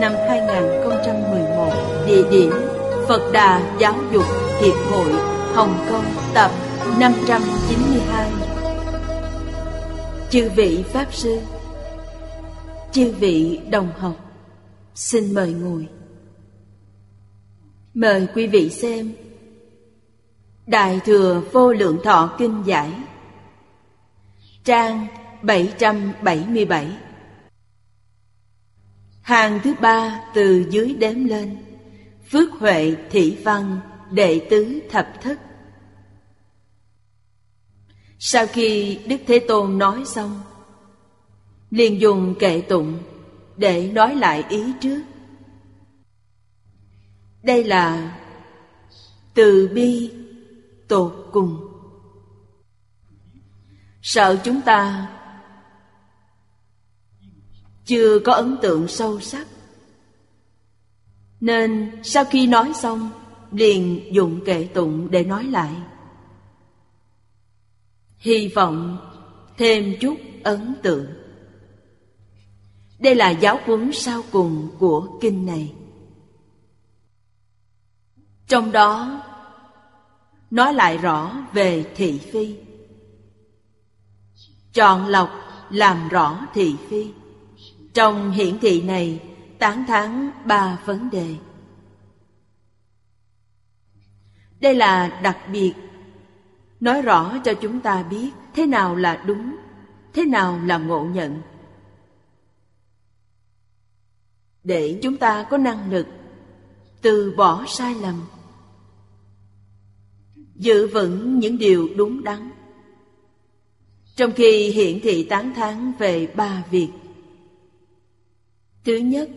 năm 2011 Địa điểm Phật Đà Giáo dục Hiệp hội, Hồng Kông, Tập 592 Chư vị Pháp Sư, Chư vị đồng học, Xin mời ngồi. Mời quý vị xem Đại Thừa Vô Lượng Thọ Kinh Giải, Trang 777 Hàng thứ ba từ dưới đếm lên. Phước Huệ Thị Văn, Đệ tứ Thập Thất. Sau khi Đức Thế Tôn nói xong, liền dùng kệ tụng để nói lại ý trước. Đây là từ bi, tột cùng. Sợ chúng ta chưa có ấn tượng sâu sắc. Nên sau khi nói xong, liền dùng kệ tụng để nói lại. Hy vọng thêm chút ấn tượng. Đây là giáo huấn sau cùng của kinh này. Trong đó, nói lại rõ về thị phi. Chọn lọc làm rõ thị phi trong hiển thị này, tán thán ba vấn đề. Đây là đặc biệt. Nói rõ cho chúng ta biết thế nào là đúng, thế nào là ngộ nhận. Để chúng ta có năng lực từ bỏ sai lầm, giữ vững những điều đúng đắn. Trong khi hiển thị tán thán về ba việc thứ nhất,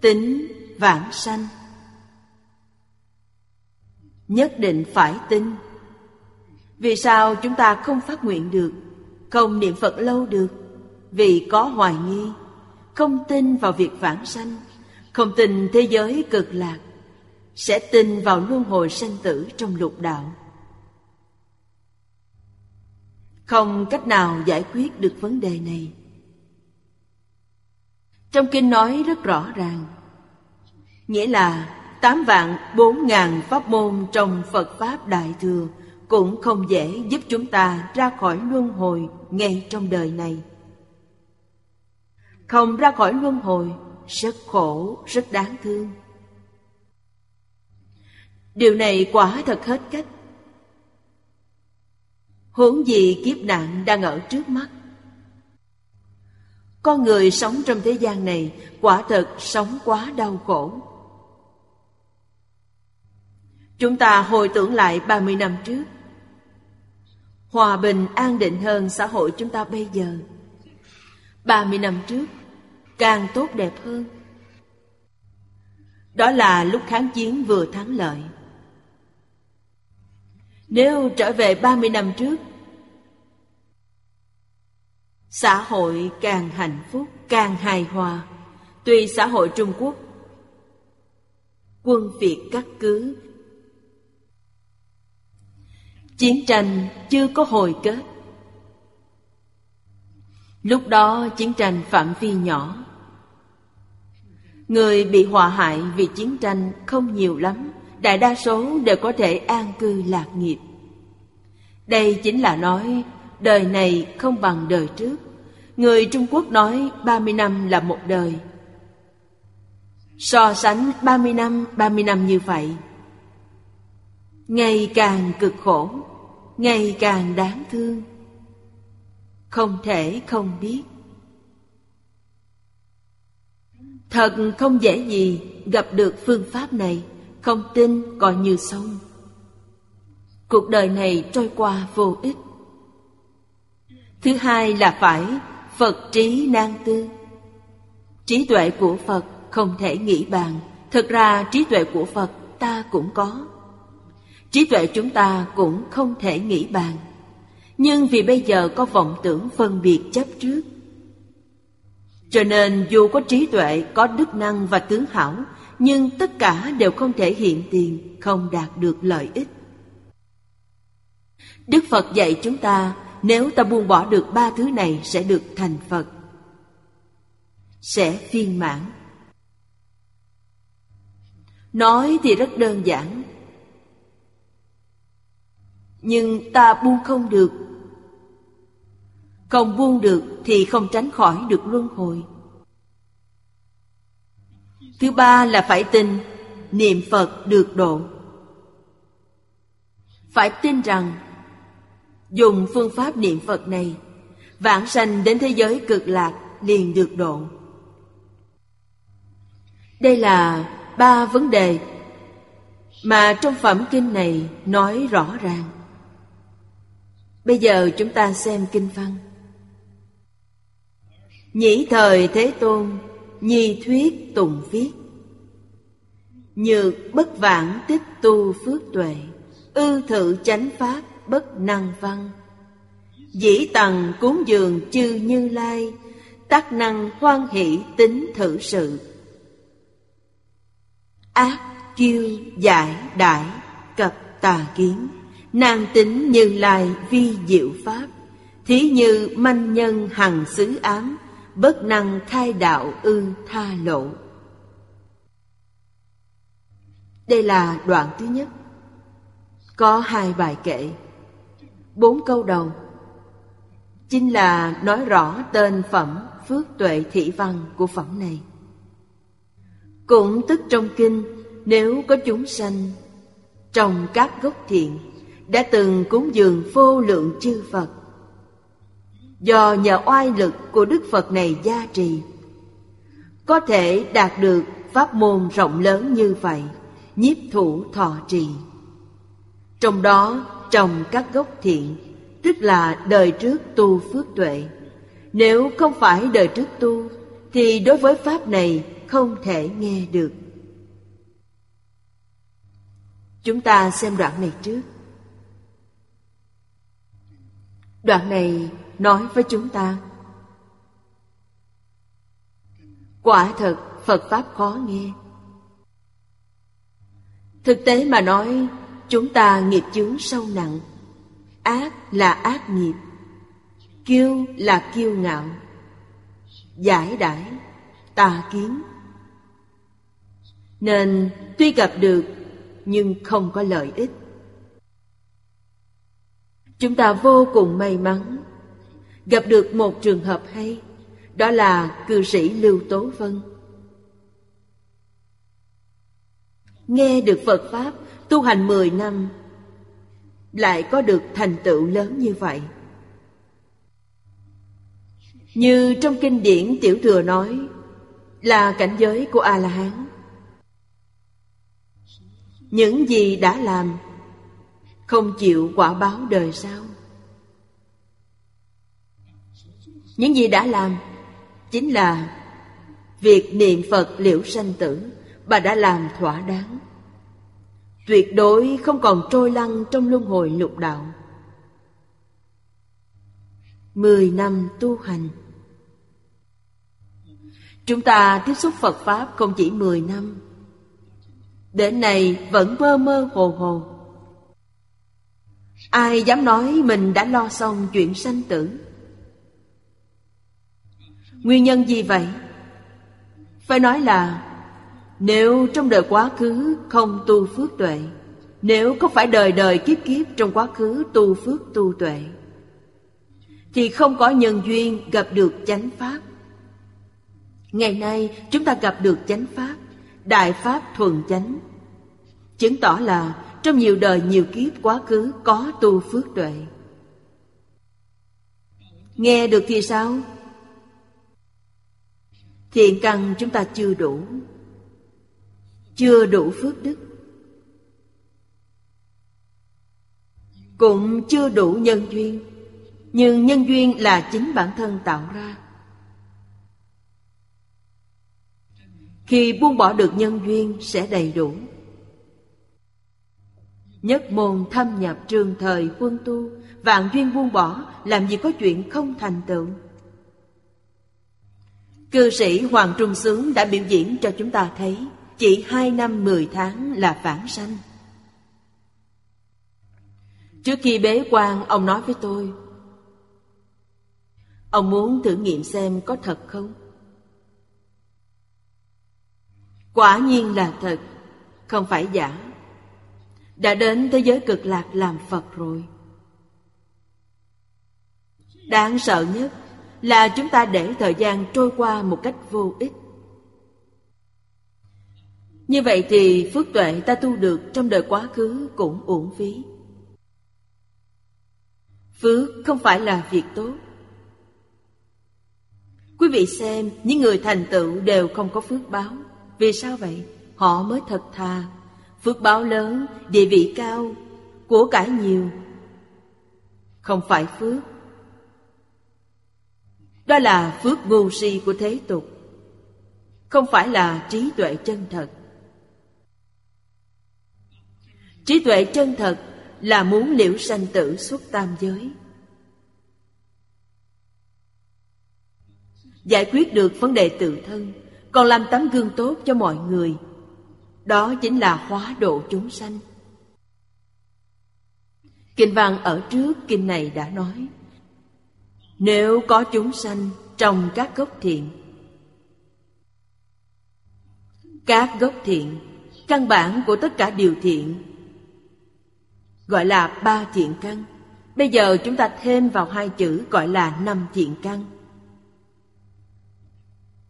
tính vãng sanh. Nhất định phải tin. Vì sao chúng ta không phát nguyện được, không niệm phật lâu được? Vì có hoài nghi, không tin vào việc vãng sanh, không tin thế giới cực lạc, sẽ tin vào luân hồi sanh tử trong lục đạo. Không cách nào giải quyết được vấn đề này trong kinh nói rất rõ ràng. Nghĩa là tám vạn bốn ngàn pháp môn trong phật pháp đại thừa cũng không dễ giúp chúng ta ra khỏi luân hồi ngay trong đời này. Không ra khỏi luân hồi rất khổ, rất đáng thương. Điều này quả thật hết cách. Huống gì kiếp nạn đang ở trước mắt con người sống trong thế gian này, quả thật sống quá đau khổ. Chúng ta hồi tưởng lại 30 năm trước. Hòa bình an định hơn xã hội chúng ta bây giờ. 30 năm trước, càng tốt đẹp hơn. Đó là lúc kháng chiến vừa thắng lợi. Nếu trở về 30 năm trước Xã hội càng hạnh phúc, càng hài hòa. Tuy xã hội Trung Quốc Quân Việt cắt cứ. Chiến tranh chưa có hồi kết. Lúc đó chiến tranh phạm vi nhỏ. Người bị hòa hại vì chiến tranh không nhiều lắm. Đại đa số đều có thể an cư lạc nghiệp. Đây chính là nói đời này không bằng đời trước. Người Trung Quốc nói 30 năm là một đời. So sánh 30 năm, 30 năm như vậy Ngày càng cực khổ Ngày càng đáng thương. Không thể không biết. Thật không dễ gì gặp được phương pháp này Không tin coi như xong. Cuộc đời này trôi qua vô ích. Thứ hai là phải Phật trí nan tư. Trí tuệ của Phật không thể nghĩ bàn. Thực ra trí tuệ của Phật ta cũng có. Trí tuệ chúng ta cũng không thể nghĩ bàn. Nhưng vì bây giờ có vọng tưởng phân biệt chấp trước. Cho nên dù có trí tuệ, có đức năng và tướng hảo Nhưng tất cả đều không thể hiện tiền, không đạt được lợi ích. Đức Phật dạy chúng ta nếu ta buông bỏ được ba thứ này, sẽ được thành Phật. Sẽ viên mãn. Nói thì rất đơn giản. Nhưng ta buông không được. Không buông được thì không tránh khỏi được luân hồi. Thứ ba là phải tin Niệm Phật được độ. Phải tin rằng Dùng phương pháp niệm Phật này Vãng sanh đến thế giới cực lạc liền được độ Đây là ba vấn đề mà trong phẩm kinh này nói rõ ràng. Bây giờ chúng ta xem kinh văn. Nhĩ thời Thế Tôn, nhi thuyết tùng viết. Nhược bất vãng tích tu phước tuệ, ư thử chánh pháp bất năng văn. Dĩ tằng cúng dường chư như lai, tác năng hoan hỷ tính thử sự. Ác kiêu giải đại cập tà kiến Nàng tính như lai vi diệu pháp. Thí như manh nhân hằng xứ ám bất năng khai đạo ư tha lộ. Đây là đoạn thứ nhất. Có hai bài kệ bốn câu đầu. Chính là nói rõ tên phẩm phước tuệ thị văn của phẩm này. Cũng tức trong kinh, Nếu có chúng sanh Trong các gốc thiện Đã từng cúng dường vô lượng chư Phật, Do nhờ oai lực của Đức Phật này gia trì, Có thể đạt được pháp môn rộng lớn như vậy, Nhiếp thủ thọ trì. Trong đó trồng các gốc thiện Tức là đời trước tu phước tuệ Nếu không phải đời trước tu, Thì đối với pháp này không thể nghe được. Chúng ta xem đoạn này trước. Đoạn này nói với chúng ta, Quả thật Phật Pháp khó nghe Thực tế mà nói Chúng ta nghiệp chướng sâu nặng. Ác là ác nghiệp. Kiêu là kiêu ngạo. Giải đãi Tà kiến. Nên tuy gặp được nhưng không có lợi ích. Chúng ta vô cùng may mắn. Gặp được một trường hợp hay, đó là cư sĩ Lưu Tố Vân. Nghe được Phật Pháp tu hành 10 năm, lại có được thành tựu lớn như vậy. Như trong kinh điển Tiểu Thừa nói là cảnh giới của A-la-hán. Những gì đã làm không chịu quả báo đời sau. Những gì đã làm chính là việc niệm phật liễu sanh tử, bà đã làm thỏa đáng tuyệt đối không còn trôi lăn trong luân hồi lục đạo. Mười năm tu hành. Chúng ta tiếp xúc phật pháp không chỉ mười năm. Đến nay vẫn mơ mơ hồ hồ. Ai dám nói mình đã lo xong chuyện sanh tử? Nguyên nhân gì vậy? Phải nói là nếu trong đời quá khứ không tu phước tuệ, Nếu có phải đời đời kiếp kiếp trong quá khứ tu phước tu tuệ, Thì không có nhân duyên gặp được chánh pháp. Ngày nay chúng ta gặp được chánh pháp, Đại Pháp thuần chánh, Chứng tỏ là trong nhiều đời nhiều kiếp quá khứ có tu phước tuệ. Nghe được thì sao? Thiện căn chúng ta chưa đủ. Chưa đủ phước đức. Cũng chưa đủ nhân duyên, Nhưng nhân duyên là chính bản thân tạo ra. Khi buông bỏ được nhân duyên sẽ đầy đủ. Nhất môn thâm nhập trường thời quân tu, Vạn duyên buông bỏ, Làm gì có chuyện không thành tựu. Cư sĩ Hoàng Trung Sướng đã biểu diễn cho chúng ta thấy chỉ hai năm mười tháng là phản sanh. Trước khi bế quan, ông nói với tôi, Ông muốn thử nghiệm xem có thật không? Quả nhiên là thật, Không phải giả. Đã đến thế giới cực lạc làm Phật rồi. Đáng sợ nhất là chúng ta để thời gian trôi qua một cách vô ích. Như vậy thì phước tuệ ta tu được trong đời quá khứ cũng uổng phí. Phước không phải là việc tốt. Quý vị xem những người thành tựu đều không có phước báo. Vì sao vậy? Họ mới thật thà. Phước báo lớn, địa vị cao Của cải nhiều. Không phải phước. Đó là phước ngu si của thế tục. Không phải là trí tuệ chân thật. Trí tuệ chân thật là muốn liễu sanh tử xuất tam giới. Giải quyết được vấn đề tự thân, còn làm tấm gương tốt cho mọi người. Đó chính là hóa độ chúng sanh. Kinh văn ở trước kinh này đã nói, nếu có chúng sanh trong các gốc thiện, các gốc thiện, căn bản của tất cả điều thiện gọi là ba thiện căn. Bây giờ chúng ta thêm vào hai chữ gọi là năm thiện căn.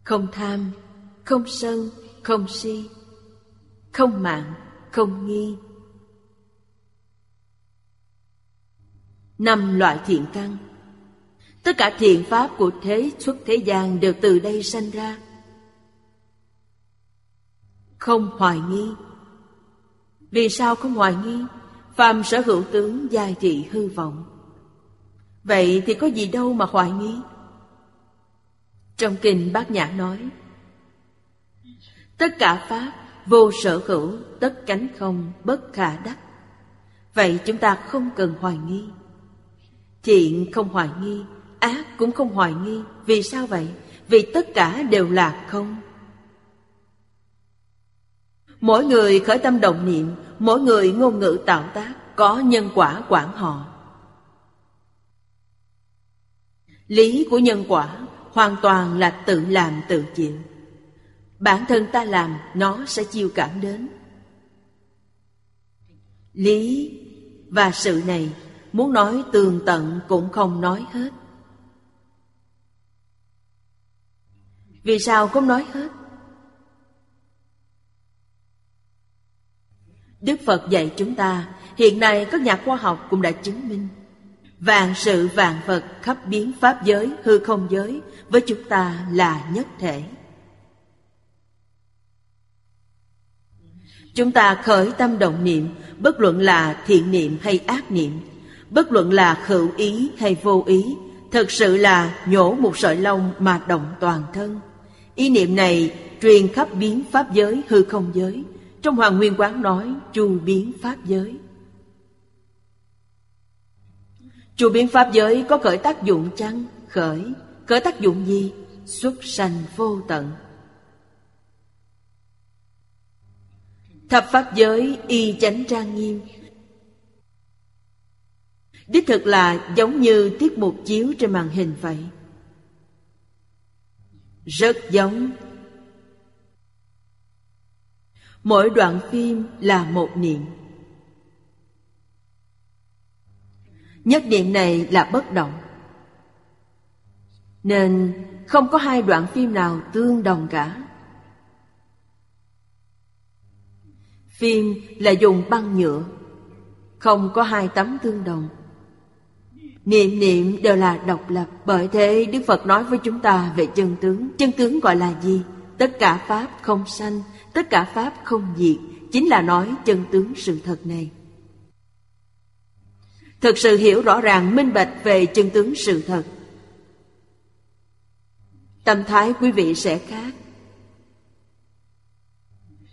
Không tham, không sân, không si, không mạng, không nghi. Năm loại thiện căn. Tất cả thiện pháp của thế xuất thế gian đều từ đây sanh ra. Không hoài nghi. Vì sao không hoài nghi? Phàm sở hữu tướng giai trị hư vọng. Vậy thì có gì đâu mà hoài nghi? Trong kinh Bát Nhã nói, Tất cả Pháp vô sở hữu, tất cánh không bất khả đắc. Vậy chúng ta không cần hoài nghi. Thiện không hoài nghi, Ác cũng không hoài nghi. Vì sao vậy? Vì tất cả đều là không. Mỗi người khởi tâm động niệm Mỗi người ngôn ngữ tạo tác, Có nhân quả quản họ. Lý của nhân quả hoàn toàn là tự làm tự chịu. Bản thân ta làm, nó sẽ chiêu cảm đến. Lý và sự này, muốn nói tường tận cũng không nói hết. Vì sao không nói hết? Đức phật dạy chúng ta hiện nay các nhà khoa học cũng đã chứng minh Vạn sự vạn vật khắp biến pháp giới, hư không giới với chúng ta là nhất thể. Chúng ta khởi tâm động niệm, bất luận là thiện niệm hay ác niệm, bất luận là khẩu ý hay vô ý, thật sự là nhổ một sợi lông mà động toàn thân. Ý niệm này truyền khắp biến pháp giới, hư không giới. Trong Hoàng Nguyên Quán nói, chu biến pháp giới. Chu biến pháp giới có khởi tác dụng chăng? Khởi. Khởi tác dụng gì? Xuất sanh vô tận. Thập pháp giới y chánh trang nghiêm. Đích thực là giống như tiết mục chiếu trên màn hình vậy. Rất giống. Mỗi đoạn phim là một niệm. Nhất niệm này là bất động. Nên không có hai đoạn phim nào tương đồng cả. Phim là dùng băng nhựa. Không có hai tấm tương đồng. Niệm niệm đều là độc lập, Bởi thế Đức Phật nói với chúng ta về chân tướng. Chân tướng gọi là gì? Tất cả Pháp không sanh Tất cả Pháp không diệt, Chính là nói chân tướng sự thật này. Thực sự hiểu rõ ràng, minh bạch về chân tướng sự thật. Tâm thái quý vị sẽ khác.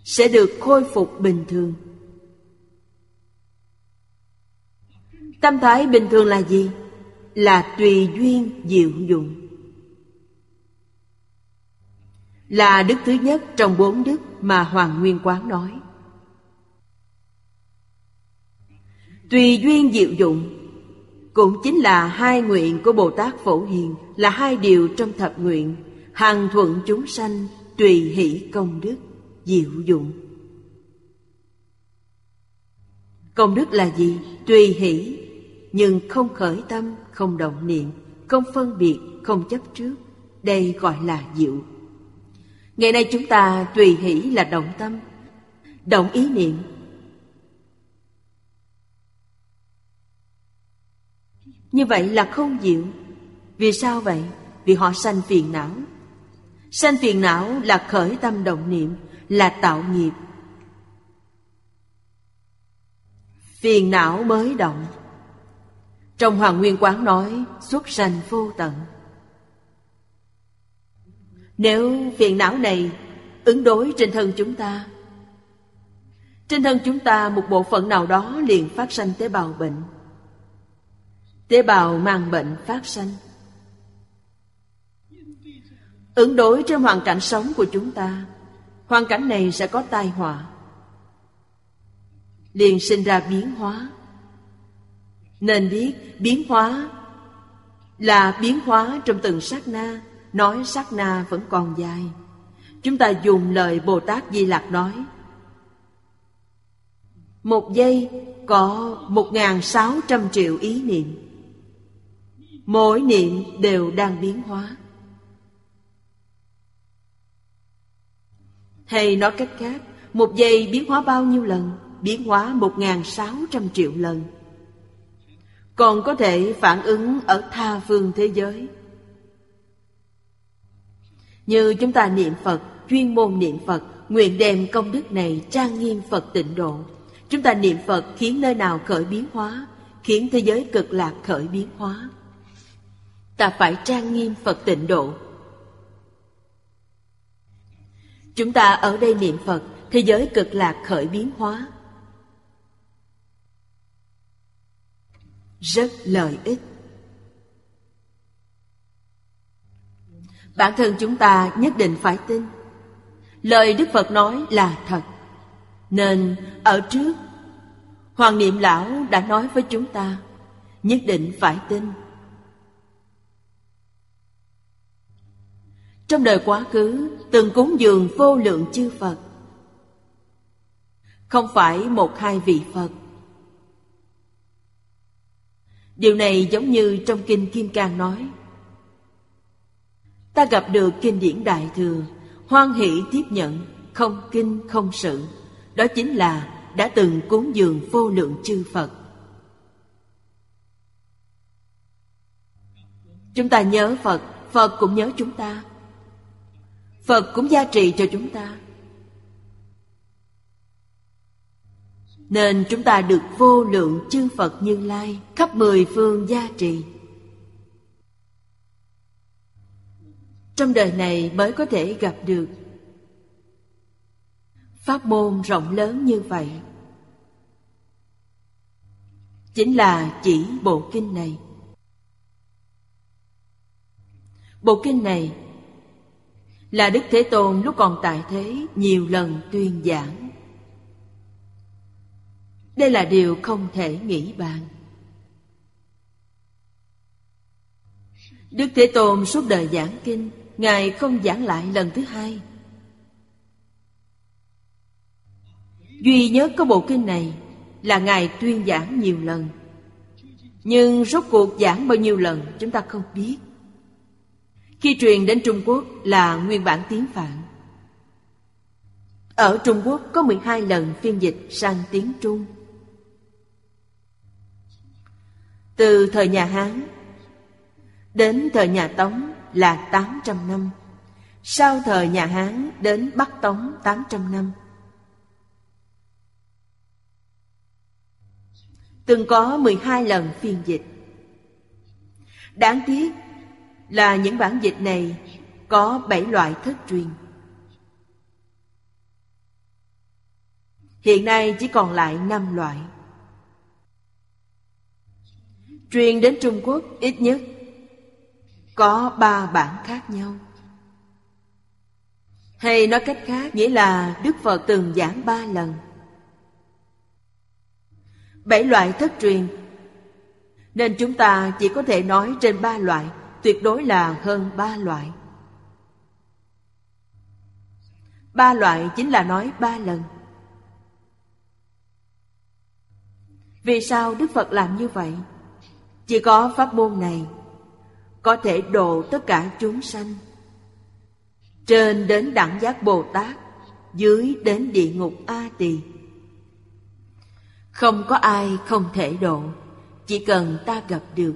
Sẽ được khôi phục bình thường. Tâm thái bình thường là gì? Là tùy duyên diệu dụng. Là đức thứ nhất trong bốn đức mà Hoàng Nguyên Quán nói Tùy duyên diệu dụng Cũng chính là hai nguyện của Bồ Tát Phổ Hiền Là hai điều trong thập nguyện Hằng thuận chúng sanh Tùy hỷ công đức Diệu dụng Công đức là gì? Tùy hỷ Nhưng không khởi tâm, không động niệm Không phân biệt, không chấp trước Đây gọi là diệu Ngày nay chúng ta tùy hỷ là động tâm, Động ý niệm. Như vậy là không diệu. Vì sao vậy? Vì họ sanh phiền não. Sanh phiền não là khởi tâm động niệm, Là tạo nghiệp. Phiền não mới động. Trong Hoàng Nguyên Quán nói, Xuất sanh vô tận. Nếu phiền não này Ứng đối trên thân chúng ta, Trên thân chúng ta Một bộ phận nào đó liền phát sanh tế bào bệnh. Tế bào mang bệnh phát sanh. Ứng đối trên hoàn cảnh sống của chúng ta, hoàn cảnh này sẽ có tai họa, liền sinh ra biến hóa. Nên biết biến hóa là biến hóa trong từng sát na nói sát na vẫn còn dài. Chúng ta dùng lời bồ tát di lặc nói. Một giây có một ngàn sáu trăm triệu ý niệm. Mỗi niệm đều đang biến hóa. Hay nói cách khác, Một giây biến hóa bao nhiêu lần? Biến hóa một sáu trăm triệu lần. Còn có thể phản ứng ở tha phương thế giới. Như chúng ta niệm Phật Chuyên môn niệm Phật Nguyện đem công đức này trang nghiêm Phật tịnh độ Chúng ta niệm Phật khiến nơi nào khởi biến hóa Khiến thế giới cực lạc khởi biến hóa ta phải trang nghiêm Phật tịnh độ. Chúng ta ở đây niệm Phật, thế giới cực lạc khởi biến hóa. Rất lợi ích. Bản thân chúng ta nhất định phải tin. Lời Đức Phật nói là thật. Nên ở trước, Hoàng Niệm Lão đã nói với chúng ta, nhất định phải tin. Trong đời quá khứ Từng cúng dường vô lượng chư Phật Không phải một hai vị Phật Điều này giống như trong Kinh Kim Cang nói Ta gặp được kinh điển Đại Thừa, Hoan hỷ tiếp nhận, Không kinh không sự. Đó chính là đã từng cúng dường vô lượng chư Phật. Chúng ta nhớ Phật Phật cũng nhớ chúng ta. Phật cũng gia trì cho chúng ta. Nên chúng ta được vô lượng chư Phật Như Lai Khắp mười phương gia trì. Trong đời này mới có thể gặp được Pháp môn rộng lớn như vậy Chính là chỉ bộ kinh này Bộ kinh này là Đức Thế Tôn lúc còn tại thế nhiều lần tuyên giảng. Đây là điều không thể nghĩ bàn. Đức Thế Tôn suốt đời giảng kinh, Ngài không giảng lại lần thứ hai. Duy nhất có bộ kinh này là Ngài tuyên giảng nhiều lần. Nhưng rốt cuộc giảng bao nhiêu lần chúng ta không biết. Khi truyền đến Trung Quốc là nguyên bản tiếng Phạn Ở Trung Quốc có 12 lần phiên dịch sang tiếng Trung. Từ thời nhà Hán đến thời nhà Tống là 800 năm. Sau thời nhà Hán đến Bắc Tống 800 năm. Từng có 12 lần phiên dịch. Đáng tiếc là những bản dịch này có 7 loại thất truyền. Hiện nay chỉ còn lại 5 loại. Truyền đến Trung Quốc ít nhất có ba bản khác nhau. Hay nói cách khác, nghĩa là Đức Phật từng giảng ba lần. Bảy loại thất truyền Nên chúng ta chỉ có thể nói trên ba loại, Tuyệt đối là hơn ba loại Ba loại chính là nói ba lần Vì sao Đức Phật làm như vậy? Chỉ có pháp môn này có thể độ tất cả chúng sanh. Trên đến đẳng giác Bồ Tát, Dưới đến địa ngục A Tỳ. Không có ai không thể độ, Chỉ cần ta gặp được.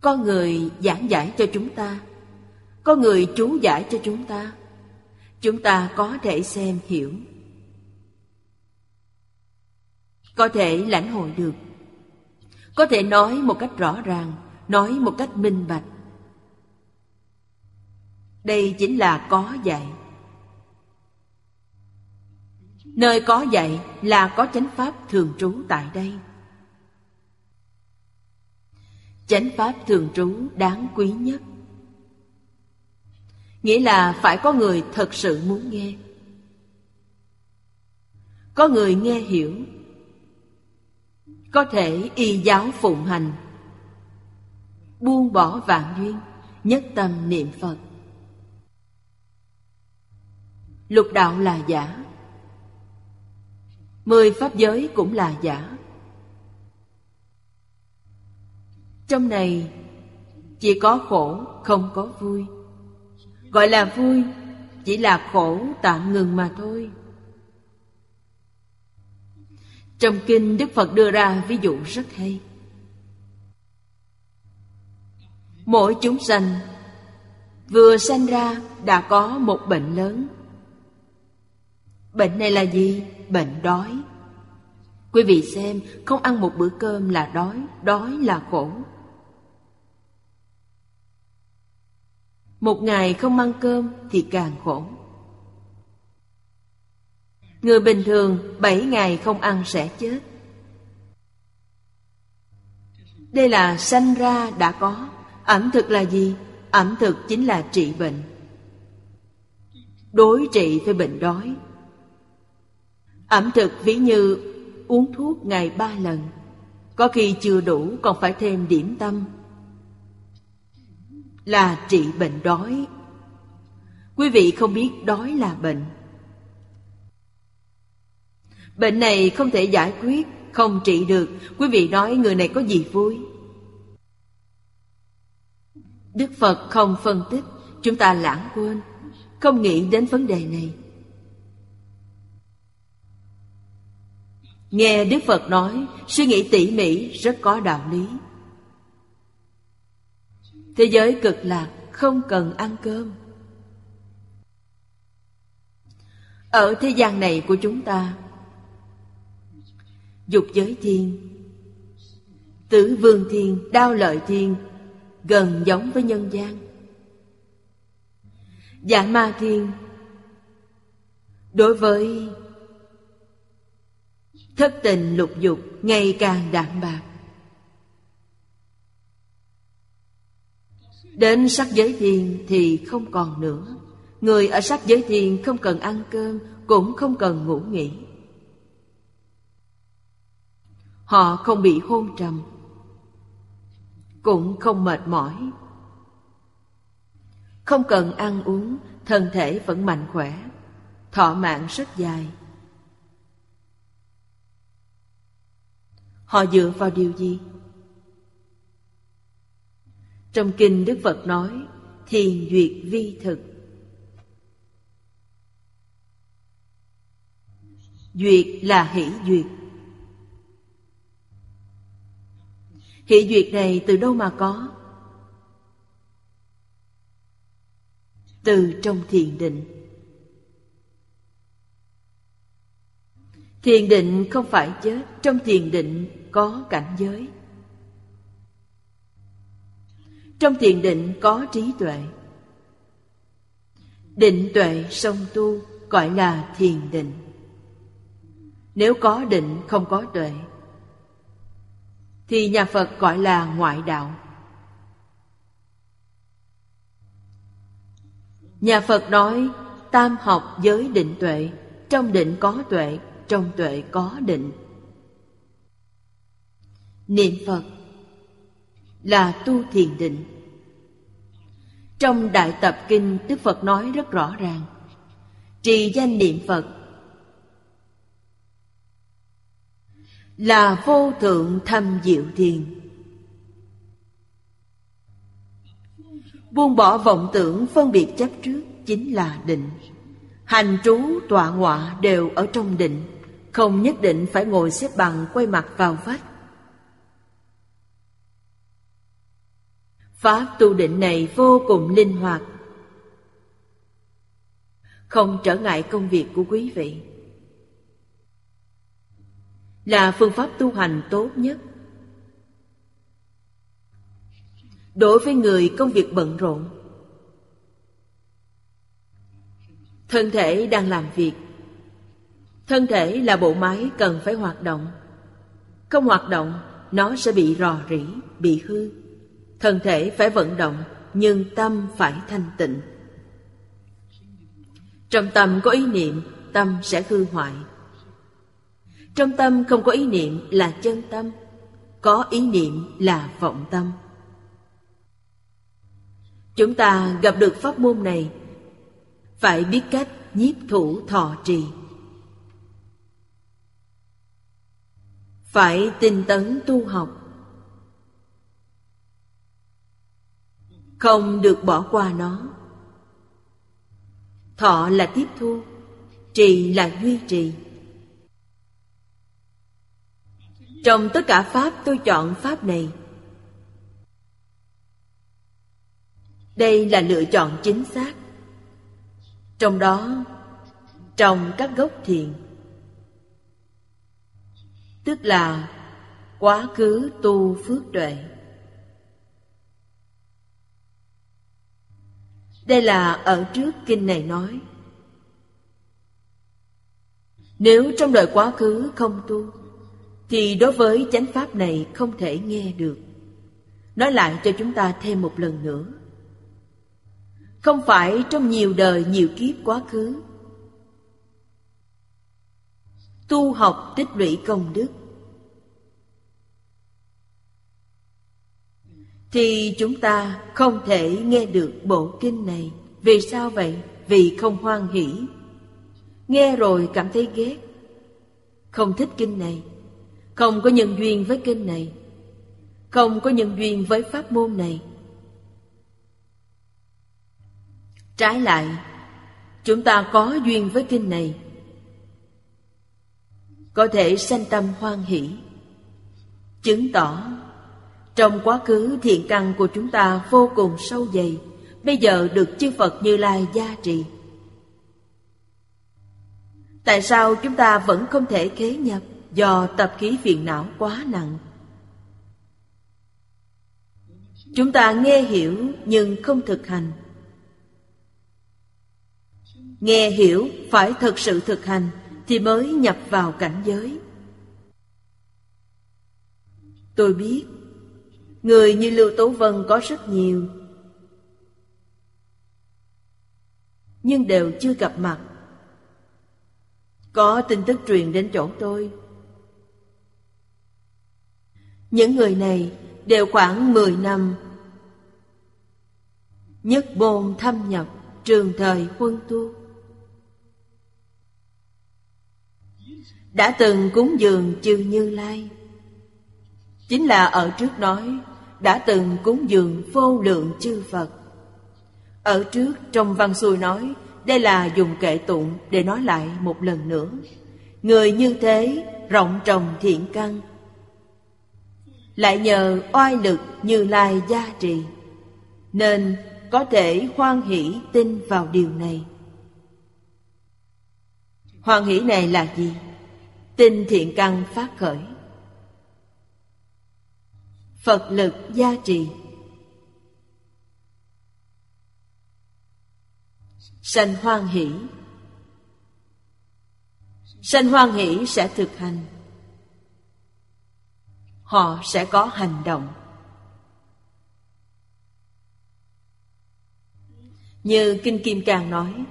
Có người giảng giải cho chúng ta, Có người chú giải cho chúng ta Chúng ta có thể xem hiểu. Có thể lãnh hội được, Có thể nói một cách rõ ràng Nói một cách minh bạch. Đây chính là có dạy. Nơi có dạy là có chánh pháp thường trú tại đây. Chánh pháp thường trú đáng quý nhất. Nghĩa là phải có người thật sự muốn nghe. Có người nghe hiểu. Có thể y giáo phụng hành. Buông bỏ vạn duyên, Nhất tâm niệm Phật. Lục đạo là giả. Mười pháp giới cũng là giả. Trong này, Chỉ có khổ, không có vui. Gọi là vui, Chỉ là khổ tạm ngừng mà thôi. Trong kinh Đức Phật đưa ra ví dụ rất hay. Mỗi chúng sanh. Vừa sanh ra đã có một bệnh lớn. Bệnh này là gì? Bệnh đói. Quý vị xem, Không ăn một bữa cơm là đói Đói là khổ. Một ngày không ăn cơm thì càng khổ. Người bình thường bảy ngày không ăn sẽ chết. Đây là sanh ra đã có. Ẩm thực là gì? Ẩm thực chính là trị bệnh. Đối trị với bệnh đói. Ẩm thực ví như uống thuốc ngày ba lần. Có khi chưa đủ, còn phải thêm điểm tâm. Là trị bệnh đói. Quý vị không biết đói là bệnh. Bệnh này không thể giải quyết, Không trị được. Quý vị nói người này có gì vui? Đức Phật không phân tích Chúng ta lãng quên Không nghĩ đến vấn đề này. Nghe Đức Phật nói Suy nghĩ tỉ mỉ rất có đạo lý. Thế giới cực lạc không cần ăn cơm. Ở thế gian này của chúng ta Dục giới thiên Tử vương thiên, đao lợi thiên Gần giống với nhân gian. Dạ ma thiên Đối với Thất tình lục dục ngày càng đạm bạc, Đến sắc giới thiên thì không còn nữa. Người ở sắc giới thiên không cần ăn cơm, Cũng không cần ngủ nghỉ. Họ không bị hôn trầm. Cũng không mệt mỏi. Không cần ăn uống, Thân thể vẫn mạnh khỏe, Thọ mạng rất dài. Họ dựa vào điều gì? Trong kinh Đức Phật nói, Thiền duyệt vi thực. Duyệt là hỷ duyệt. Hỷ duyệt này từ đâu mà có? Từ trong thiền định. Thiền định không phải chết, Trong thiền định có cảnh giới. Trong thiền định có trí tuệ. Định tuệ song tu gọi là thiền định. Nếu có định không có tuệ thì nhà Phật gọi là ngoại đạo. Nhà Phật nói, Tam học giới định tuệ, Trong định có tuệ, Trong tuệ có định. Niệm Phật Là tu thiền định. Trong Đại Tập Kinh, Đức Phật nói rất rõ ràng, Trì danh niệm Phật Là vô thượng thâm diệu thiền. Buông bỏ vọng tưởng phân biệt chấp trước chính là định. Hành trú tọa ngọa đều ở trong định, Không nhất định phải ngồi xếp bằng quay mặt vào vách. Pháp tu định này vô cùng linh hoạt. Không trở ngại công việc của quý vị. Là phương pháp tu hành tốt nhất. Đối với người công việc bận rộn Thân thể đang làm việc. Thân thể là bộ máy cần phải hoạt động. Không hoạt động Nó sẽ bị rò rỉ, bị hư. Thân thể phải vận động Nhưng tâm phải thanh tịnh. Trong tâm có ý niệm Tâm sẽ hư hoại. Trong tâm không có ý niệm là chân tâm, Có ý niệm là vọng tâm. Chúng ta gặp được pháp môn này, Phải biết cách nhiếp thủ thọ trì. Phải tinh tấn tu học. Không được bỏ qua nó. Thọ là tiếp thu, Trì là duy trì. Trong tất cả Pháp, tôi chọn Pháp này. Đây là lựa chọn chính xác. Trong đó, trong các gốc thiền, Tức là Quá khứ tu phước tuệ. Đây là ở trước kinh này nói. Nếu trong đời quá khứ không tu thì đối với chánh pháp này không thể nghe được Nói lại cho chúng ta thêm một lần nữa Không phải trong nhiều đời nhiều kiếp quá khứ Tu học tích lũy công đức thì chúng ta không thể nghe được bộ kinh này. Vì sao vậy? Vì không hoan hỷ. Nghe rồi cảm thấy ghét. Không thích kinh này. Không có nhân duyên với kinh này. Không có nhân duyên với pháp môn này. Trái lại, chúng ta có duyên với kinh này. Có thể sanh tâm hoan hỷ. Chứng tỏ trong quá khứ thiện căn của chúng ta vô cùng sâu dày Bây giờ được chư Phật Như Lai gia trì Tại sao chúng ta vẫn không thể khế nhập Do tập khí phiền não quá nặng. Chúng ta nghe hiểu nhưng không thực hành. Nghe hiểu phải thật sự thực hành Thì mới nhập vào cảnh giới. Tôi biết, Người như Lưu Tố Vân có rất nhiều, Nhưng đều chưa gặp mặt. Có tin tức truyền đến chỗ tôi. Những người này đều khoảng 10 năm Nhất bôn thâm nhập trường thời quân tu Đã từng cúng dường chư Như Lai Chính là ở trước nói đã từng cúng dường vô lượng chư Phật. Ở trước trong văn xuôi nói, đây là dùng kệ tụng để nói lại một lần nữa. Người như thế rộng trồng thiện căn lại nhờ oai lực như lai gia trì. Nên có thể hoan hỷ tin vào điều này. Hoan hỷ này là gì? Tin thiện căn phát khởi. Phật lực gia trì. Sanh hoan hỷ. Sanh hoan hỷ sẽ thực hành. Họ sẽ có hành động. Như Kinh Kim Cang nói,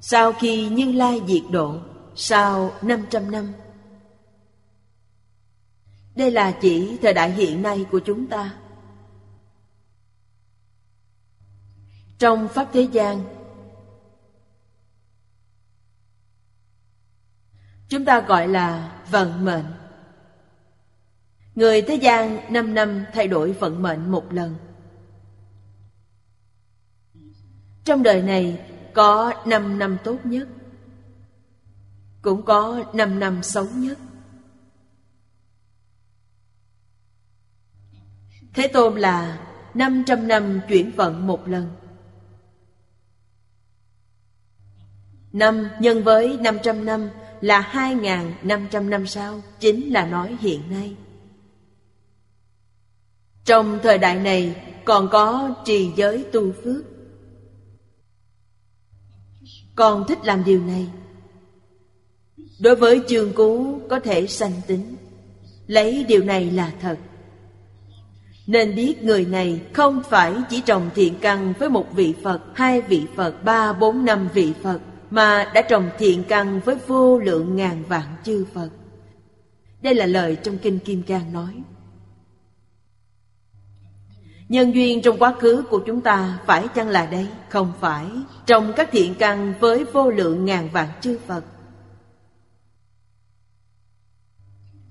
Sau khi Như Lai diệt độ, Sau 500 năm, Đây là chỉ thời đại hiện nay của chúng ta. Trong Pháp thế gian, Chúng ta gọi là vận mệnh. Người thế gian năm năm thay đổi vận mệnh một lần. Trong đời này có năm năm tốt nhất, Cũng có năm năm xấu nhất. Thế Tôn là 500 năm chuyển vận một lần. Năm nhân với 500 năm là 2.500 năm sau, Chính là nói hiện nay. Trong thời đại này còn có trì giới tu phước Con thích làm điều này Đối với chương cú có thể sanh tính Lấy điều này là thật Nên biết người này không phải chỉ trồng thiện căn với một vị Phật, hai vị Phật, ba, bốn, năm vị Phật mà đã trồng thiện căn với vô lượng ngàn vạn chư Phật. Đây là lời trong Kinh Kim Cang nói. Nhân duyên trong quá khứ của chúng ta phải chăng là đây? Không phải. Trong các thiện căn với vô lượng ngàn vạn chư Phật.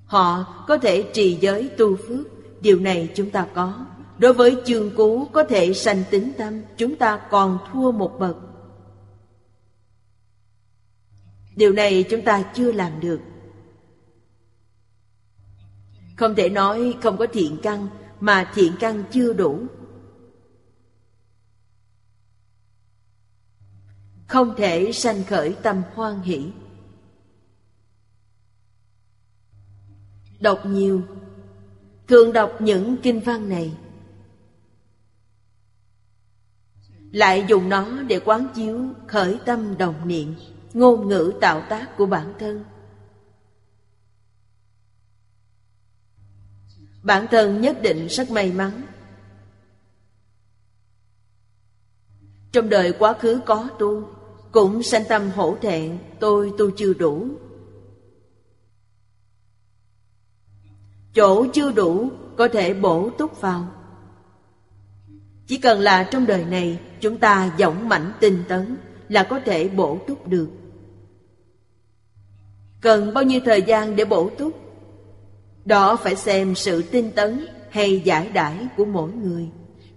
Họ có thể trì giới tu phước. Điều này chúng ta có. Đối với chương cú có thể sanh tính tâm, chúng ta còn thua một bậc. Điều này chúng ta chưa làm được Không thể nói không có thiện căn mà thiện căn chưa đủ. Không thể sanh khởi tâm hoan hỷ. Đọc nhiều, Thường đọc những kinh văn này. Lại dùng nó để quán chiếu khởi tâm đồng niệm, ngôn ngữ tạo tác của bản thân. Bản thân nhất định rất may mắn. Trong đời quá khứ có tu, cũng sanh tâm hổ thẹn, tôi tu chưa đủ. Chỗ chưa đủ có thể bổ túc vào. Chỉ cần là trong đời này, chúng ta dõng mãnh tinh tấn là có thể bổ túc được. Cần bao nhiêu thời gian để bổ túc? Đó phải xem sự tinh tấn hay giải đãi của mỗi người.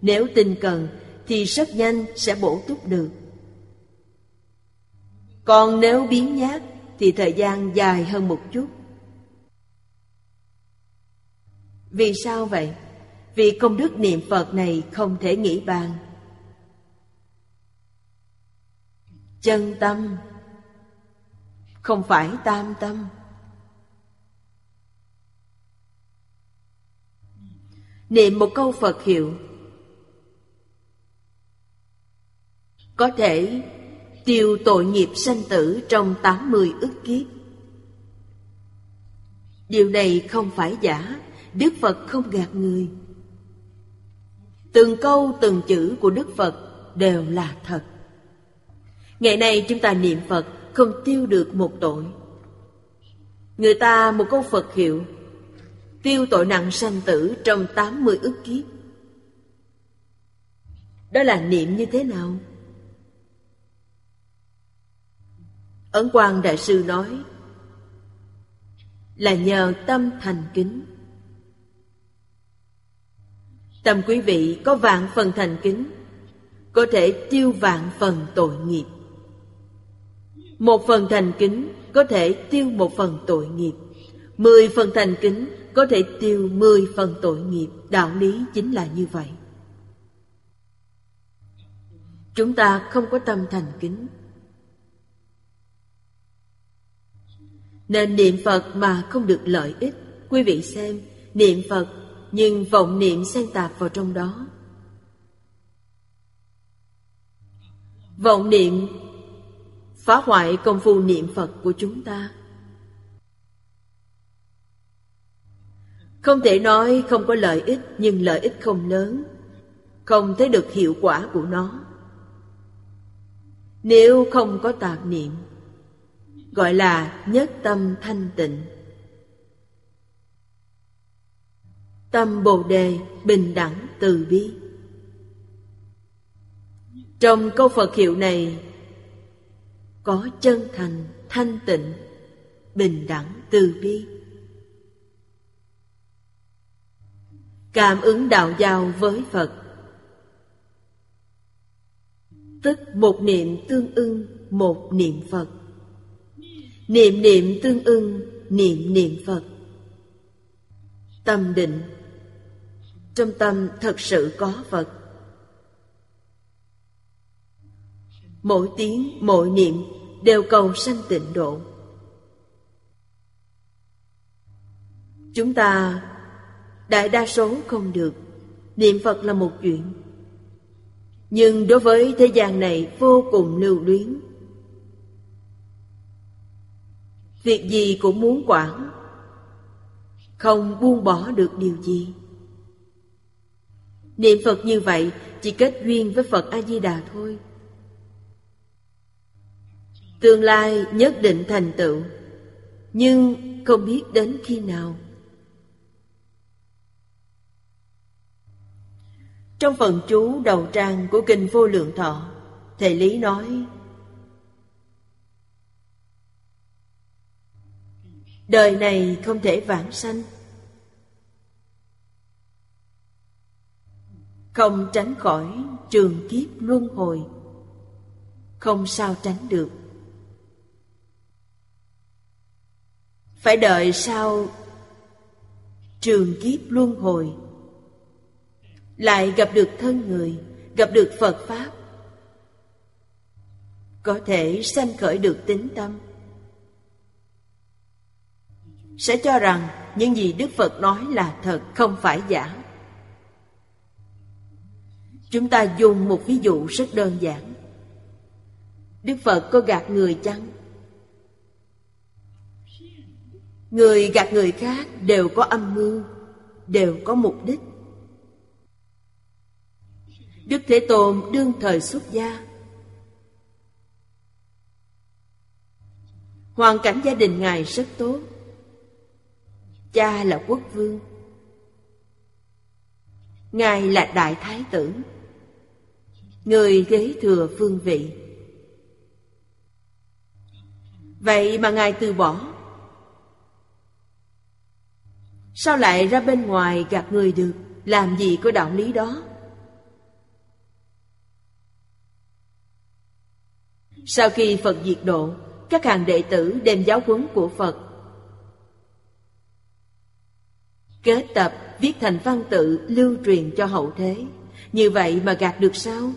Nếu tình cần, thì rất nhanh sẽ bổ túc được. Còn nếu biến nhát, thì thời gian dài hơn một chút. Vì sao vậy? Vì công đức niệm Phật này không thể nghĩ bàn. Chân tâm. Không phải tam tâm. Niệm một câu phật hiệu. Có thể tiêu tội nghiệp sanh tử trong tám mươi ức kiếp. Điều này không phải giả, đức phật không gạt người. Từng câu, từng chữ của đức phật đều là thật. Ngày nay chúng ta niệm phật không tiêu được một tội. Người ta một câu Phật hiệu Tiêu tội nặng sanh tử trong tám mươi ức kiếp Đó là niệm như thế nào? Ấn Quang Đại Sư nói, Là nhờ tâm thành kính Tâm quý vị có vạn phần thành kính, Có thể tiêu vạn phần tội nghiệp một phần thành kính có có thể tiêu một phần tội nghiệp. Mười phần thành kính có thể tiêu mười phần tội nghiệp. Đạo lý chính là như vậy. Chúng ta không có tâm thành kính. Nên niệm Phật mà không được lợi ích. Quý vị xem, niệm Phật nhưng vọng niệm xen tạp vào trong đó. Vọng niệm phá hoại công phu niệm Phật của chúng ta. Không thể nói không có lợi ích nhưng lợi ích không lớn, không thấy được hiệu quả của nó. Nếu không có tạp niệm, gọi là nhất tâm thanh tịnh. Tâm Bồ Đề bình đẳng từ bi. Trong câu Phật hiệu này có chân thành, thanh tịnh, bình đẳng, từ bi. Cảm ứng đạo giao với Phật. Tức một niệm tương ưng một niệm Phật. Niệm niệm tương ưng niệm niệm Phật. Tâm định. Trong tâm thật sự có Phật. Mỗi tiếng, mỗi niệm đều cầu sanh tịnh độ. Chúng ta đại đa số không được. Niệm Phật là một chuyện. Nhưng đối với thế gian này vô cùng lưu luyến. Việc gì cũng muốn quản, không buông bỏ được điều gì. Niệm Phật như vậy chỉ kết duyên với Phật A-di-đà thôi. Tương lai nhất định thành tựu Nhưng không biết đến khi nào Trong phần chú đầu trang của Kinh Vô Lượng Thọ, Thầy Lý nói, Đời này không thể vãng sanh, Không tránh khỏi trường kiếp luân hồi, Không sao tránh được. Phải đợi sau trường kiếp luân hồi lại gặp được thân người, Gặp được Phật Pháp. Có thể sanh khởi được tính tâm. Sẽ cho rằng những gì Đức Phật nói là thật, Không phải giả. Chúng ta dùng một ví dụ rất đơn giản. Đức Phật có gạt người chăng? Người gạt người khác đều có âm mưu, Đều có mục đích. Đức Thế Tôn đương thời xuất gia. Hoàn cảnh gia đình Ngài rất tốt. Cha là quốc vương. Ngài là đại thái tử. Người ghế thừa phương vị. Vậy mà Ngài từ bỏ. Sao lại ra bên ngoài gạt người được? Làm gì có đạo lý đó? Sau khi Phật diệt độ Các hàng đệ tử đem giáo huấn của Phật Kết tập viết thành văn tự lưu truyền cho hậu thế Như vậy mà gạt được sao?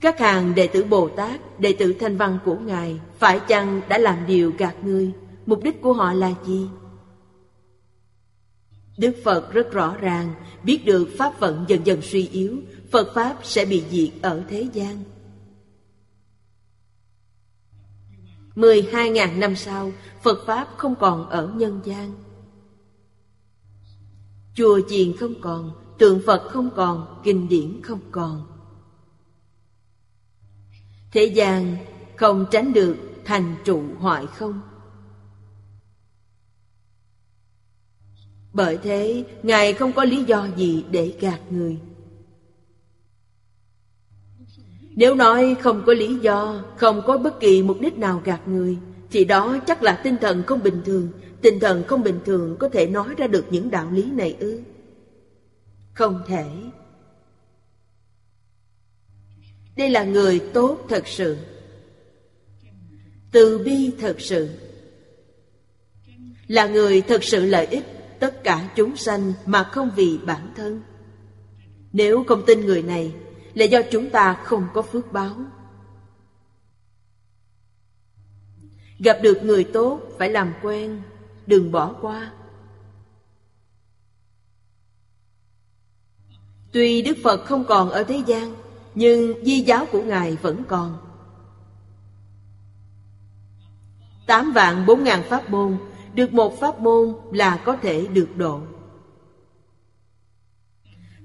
Các hàng đệ tử Bồ Tát, đệ tử thanh văn của Ngài Phải chăng đã làm điều gạt người Mục đích của họ là gì? Đức Phật rất rõ ràng biết được Pháp vận dần dần suy yếu, Phật Pháp sẽ bị diệt ở thế gian. Mười hai ngàn năm sau, Phật Pháp không còn ở nhân gian. Chùa chiền không còn, tượng Phật không còn, kinh điển không còn. Thế gian không tránh được thành trụ hoại không. Bởi thế, Ngài không có lý do gì để gạt người. Nếu nói không có lý do, không có bất kỳ mục đích nào gạt người, thì đó chắc là tinh thần không bình thường. Tinh thần không bình thường có thể nói ra được những đạo lý này ư? Không thể. Đây là người tốt thật sự. Từ bi thật sự Là người thật sự lợi ích tất cả chúng sanh mà không vì bản thân Nếu không tin người này là do chúng ta không có phước báo. Gặp được người tốt, phải làm quen, Đừng bỏ qua. Tuy Đức Phật không còn ở thế gian, Nhưng di giáo của Ngài vẫn còn. Tám vạn bốn ngàn pháp môn, Được một pháp môn là có thể được độ.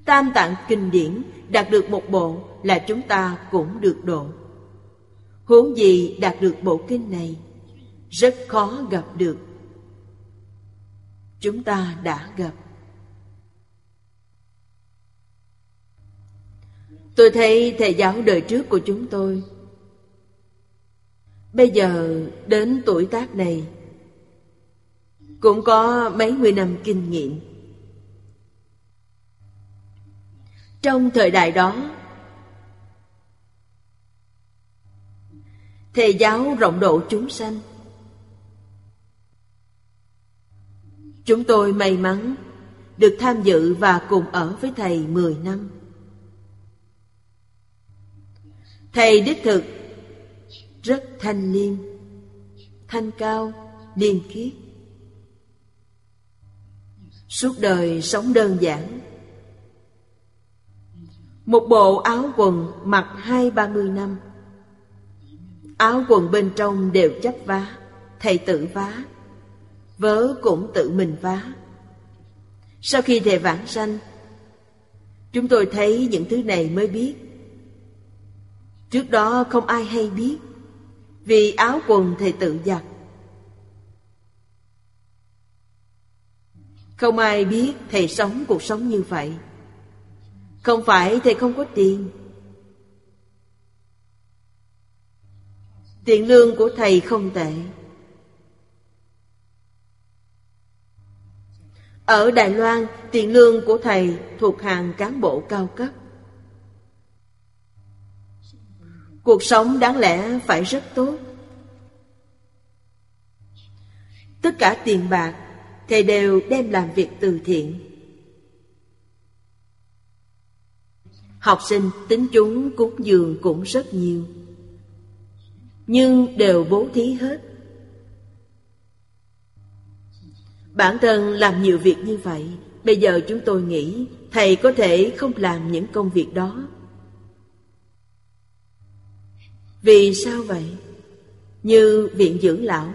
Tam tạng kinh điển đạt được một bộ là chúng ta cũng được độ. Huống gì đạt được bộ kinh này, Rất khó gặp được. Chúng ta đã gặp. Tôi thấy thầy giáo đời trước của chúng tôi, Bây giờ đến tuổi tác này, Cũng có mấy mươi năm kinh nghiệm. Trong thời đại đó Thầy giáo rộng độ chúng sanh Chúng tôi may mắn được tham dự và cùng ở với thầy 10 năm. Thầy đích thực rất thanh liêm, thanh cao, liêm khiết. Suốt đời sống đơn giản. Một bộ áo quần mặc hai ba mươi năm. Áo quần bên trong đều chấp vá, thầy tự vá. Vớ cũng tự mình vá. Sau khi thầy vãng sanh, chúng tôi thấy những thứ này mới biết Trước đó không ai hay biết Vì áo quần thầy tự giặt Không ai biết thầy sống cuộc sống như vậy không phải thầy không có tiền. Tiền lương của thầy không tệ. Ở Đài Loan, tiền lương của thầy thuộc hàng cán bộ cao cấp. Cuộc sống đáng lẽ phải rất tốt. Tất cả tiền bạc thầy đều đem làm việc từ thiện. Học sinh tính chúng cúng dường cũng rất nhiều nhưng đều bố thí hết bản thân làm nhiều việc như vậy bây giờ chúng tôi nghĩ thầy có thể không làm những công việc đó vì sao vậy? Như viện dưỡng lão,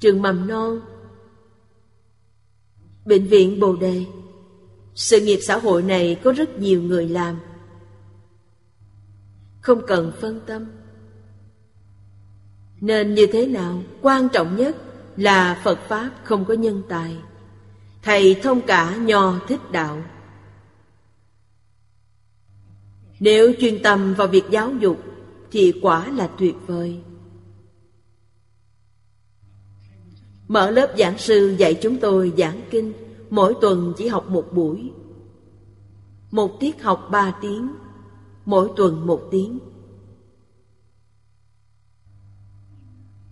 trường mầm non, bệnh viện Bồ Đề. Sự nghiệp xã hội này có rất nhiều người làm. Không cần phân tâm. Nên như thế nào? Quan trọng nhất là Phật Pháp không có nhân tài. Thầy thông cả nho thích đạo. Nếu chuyên tâm vào việc giáo dục thì quả là tuyệt vời. Mở lớp giảng sư dạy chúng tôi giảng kinh, mỗi tuần chỉ học một buổi. Một tiết học ba tiếng, mỗi tuần một tiếng.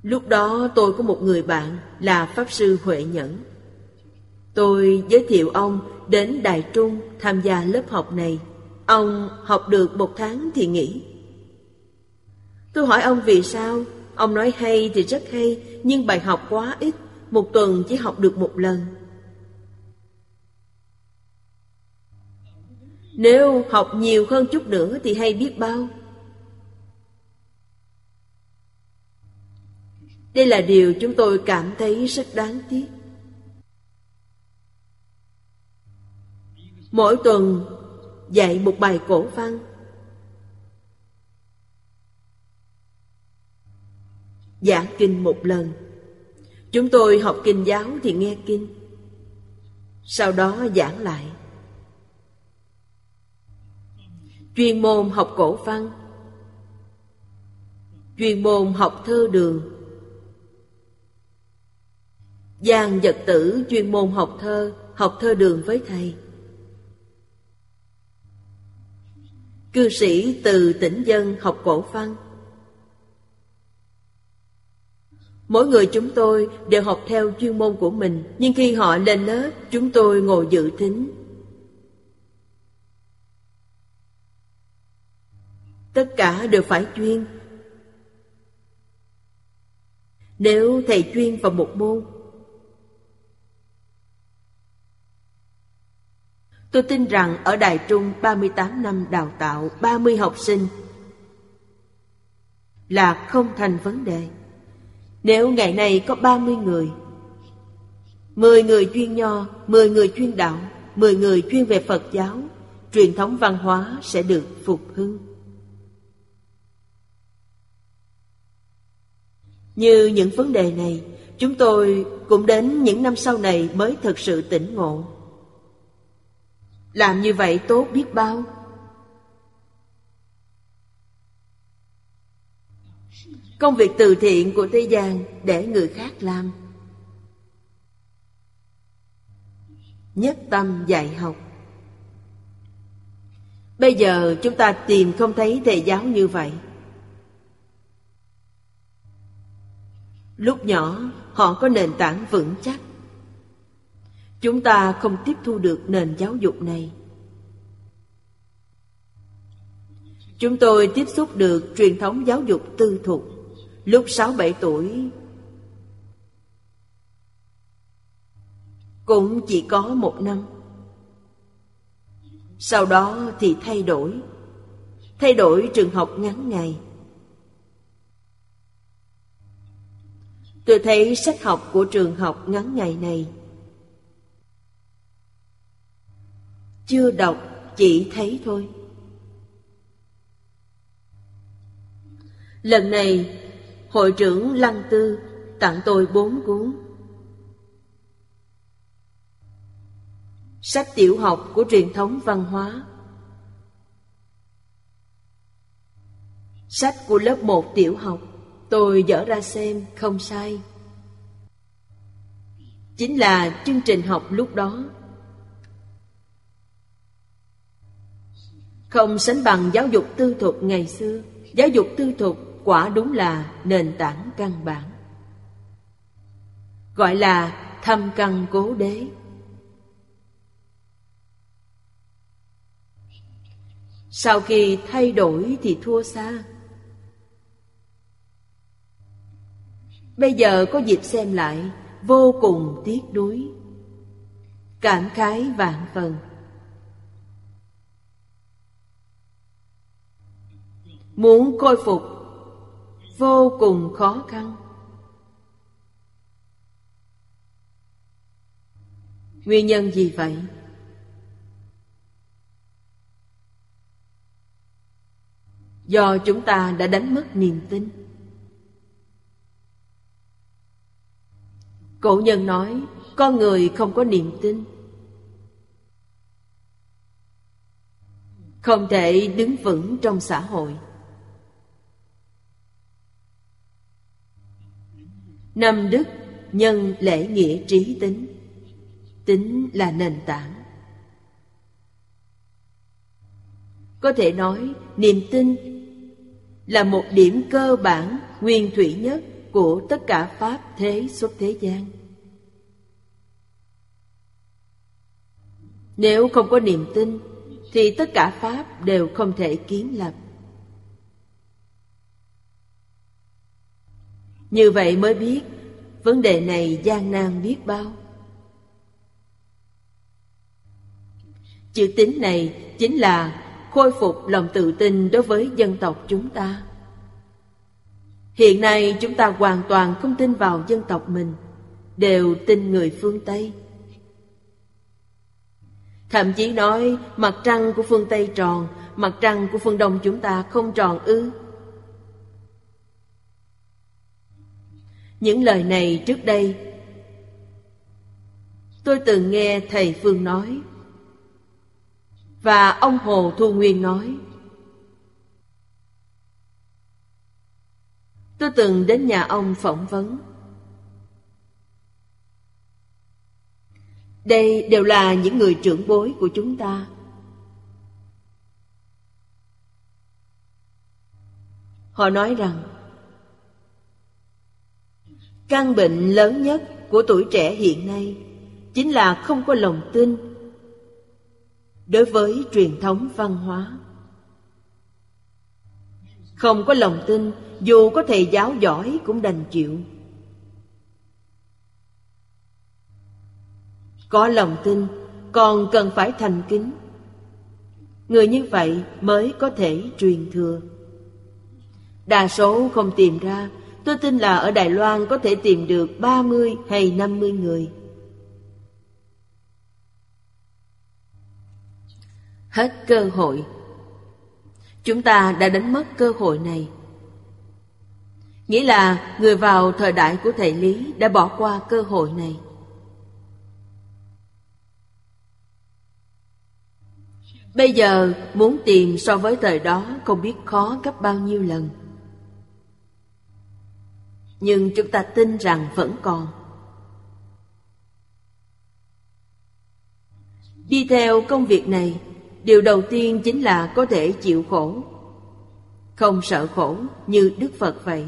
Lúc đó tôi có một người bạn là Pháp Sư Huệ Nhẫn. Tôi giới thiệu ông đến Đài Trung tham gia lớp học này. Ông học được một tháng thì nghỉ. Tôi hỏi ông vì sao? Ông nói hay thì rất hay, nhưng bài học quá ít, một tuần chỉ học được một lần. Nếu học nhiều hơn chút nữa thì hay biết bao. Đây là điều chúng tôi cảm thấy rất đáng tiếc. Mỗi tuần dạy một bài cổ văn giảng kinh một lần chúng tôi học kinh giáo thì nghe kinh sau đó giảng lại chuyên môn học cổ văn chuyên môn học thơ đường Giang Vật Tử chuyên môn học thơ, học thơ đường với thầy. Cư sĩ từ tỉnh dân học cổ văn. Mỗi người chúng tôi đều học theo chuyên môn của mình, nhưng khi họ lên lớp, chúng tôi ngồi dự thính. Tất cả đều phải chuyên. Nếu thầy chuyên vào một môn, Tôi tin rằng ở Đài Trung 38 năm đào tạo 30 học sinh là không thành vấn đề. Nếu ngày nay có 30 người 10 người chuyên nho, 10 người chuyên đạo 10 người chuyên về Phật giáo Truyền thống văn hóa sẽ được phục hưng Như những vấn đề này, Chúng tôi cũng đến những năm sau này mới thực sự tỉnh ngộ. Làm như vậy tốt biết bao. Công việc từ thiện của thế gian để người khác làm. Nhất tâm dạy học. Bây giờ chúng ta tìm không thấy thầy giáo như vậy. Lúc nhỏ, họ có nền tảng vững chắc. Chúng ta không tiếp thu được nền giáo dục này. Chúng tôi tiếp xúc được truyền thống giáo dục tư thục. Lúc 6-7 tuổi, Cũng chỉ có một năm. Sau đó thì thay đổi. Thay đổi trường học ngắn ngày. Tôi thấy sách học của trường học ngắn ngày này. Chưa đọc, chỉ thấy thôi. Lần này Hội trưởng Lăng Tư tặng tôi bốn cuốn. Sách tiểu học của truyền thống văn hóa. Sách của lớp 1 tiểu học. Tôi dở ra xem, không sai. Chính là chương trình học lúc đó. Không sánh bằng giáo dục tư thục ngày xưa. Giáo dục tư thục quả đúng là nền tảng căn bản. Gọi là thâm căn cố đế. Sau khi thay đổi thì thua xa. Bây giờ có dịp xem lại, Vô cùng tiếc nuối. Cảm khái vạn phần. Muốn khôi phục, Vô cùng khó khăn. Nguyên nhân gì vậy? Do chúng ta đã đánh mất niềm tin. Cổ nhân nói, Con người không có niềm tin. Không thể đứng vững trong xã hội. Năm đức, nhân lễ nghĩa trí tính. Tính là nền tảng. Có thể nói, niềm tin là một điểm cơ bản, nguyên thủy nhất của tất cả pháp thế xuất thế gian. Nếu không có niềm tin, thì tất cả pháp đều không thể kiến lập. Như vậy mới biết vấn đề này gian nan biết bao. Chữ tín này chính là khôi phục lòng tự tin đối với dân tộc chúng ta hiện nay chúng ta hoàn toàn không tin vào dân tộc mình, đều tin người phương tây. Thậm chí nói, mặt trăng của phương tây tròn, mặt trăng của phương đông chúng ta không tròn ư. Những lời này trước đây, tôi từng nghe thầy phương nói, và ông Hồ Thu Nguyên nói Tôi từng đến nhà ông phỏng vấn Đây đều là những người trưởng bối của chúng ta Họ nói rằng, Căn bệnh lớn nhất của tuổi trẻ hiện nay chính là không có lòng tin đối với truyền thống văn hóa. Không có lòng tin, dù có thầy giáo giỏi cũng đành chịu. Có lòng tin, còn cần phải thành kính. Người như vậy mới có thể truyền thừa. Đa số không tìm ra, tôi tin là ở Đài Loan có thể tìm được 30 hay 50 người. Hết cơ hội Chúng ta đã đánh mất cơ hội này. Nghĩa là người vào thời đại của thầy Lý đã bỏ qua cơ hội này. Bây giờ muốn tìm so với thời đó không biết khó gấp bao nhiêu lần. Nhưng chúng ta tin rằng vẫn còn. Đi theo công việc này Điều đầu tiên chính là có thể chịu khổ. Không sợ khổ như Đức Phật vậy.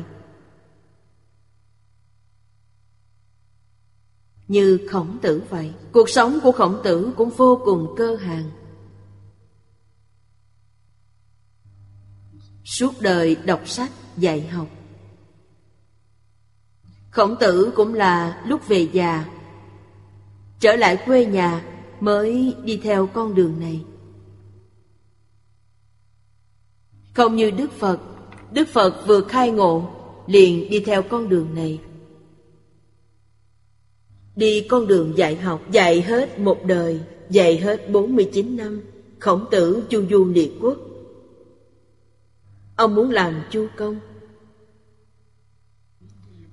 Như khổng tử vậy Cuộc sống của khổng tử cũng vô cùng cơ hàng Suốt đời đọc sách, dạy học. Khổng tử cũng là lúc về già Trở lại quê nhà mới đi theo con đường này. Không như Đức Phật Đức Phật vừa khai ngộ, Liền đi theo con đường này. Đi con đường dạy học, Dạy hết một đời, Dạy hết 49 năm, Khổng tử chu du liệt quốc. Ông muốn làm chu công.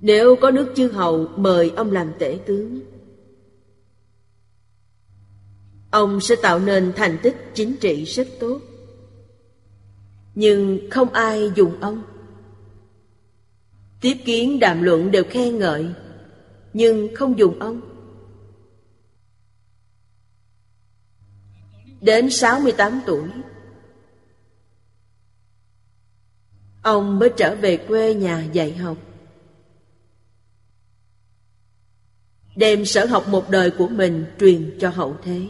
Nếu có nước chư hầu Mời ông làm tể tướng, Ông sẽ tạo nên thành tích chính trị rất tốt nhưng không ai dùng ông. Tiếp kiến đàm luận đều khen ngợi, nhưng không dùng ông. Đến 68 tuổi, ông mới trở về quê nhà dạy học. Đem sở học một đời của mình truyền cho hậu thế.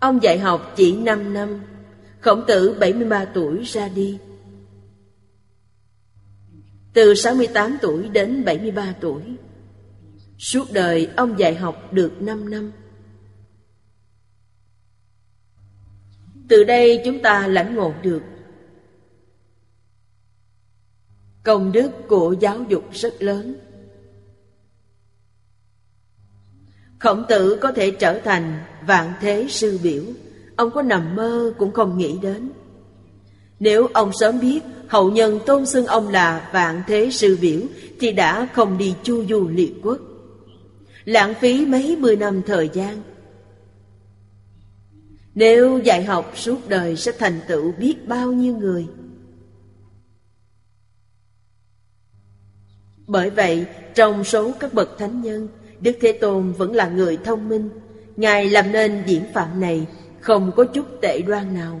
Ông dạy học chỉ 5 năm. Khổng tử 73 tuổi ra đi. Từ 68 tuổi đến 73 tuổi. Suốt đời ông dạy học được 5 năm. Từ đây chúng ta lãnh ngộ được. Công đức của giáo dục rất lớn. Khổng tử có thể trở thành vạn thế sư biểu. Ông có nằm mơ cũng không nghĩ đến. Nếu ông sớm biết hậu nhân tôn xưng ông là vạn thế sư biểu Thì đã không đi chu du liệt quốc. Lãng phí mấy mươi năm thời gian. Nếu dạy học suốt đời sẽ thành tựu biết bao nhiêu người? Bởi vậy, trong số các bậc thánh nhân Đức Thế Tôn vẫn là người thông minh. Ngài làm nên diễn phạm này Không có chút tệ đoan nào.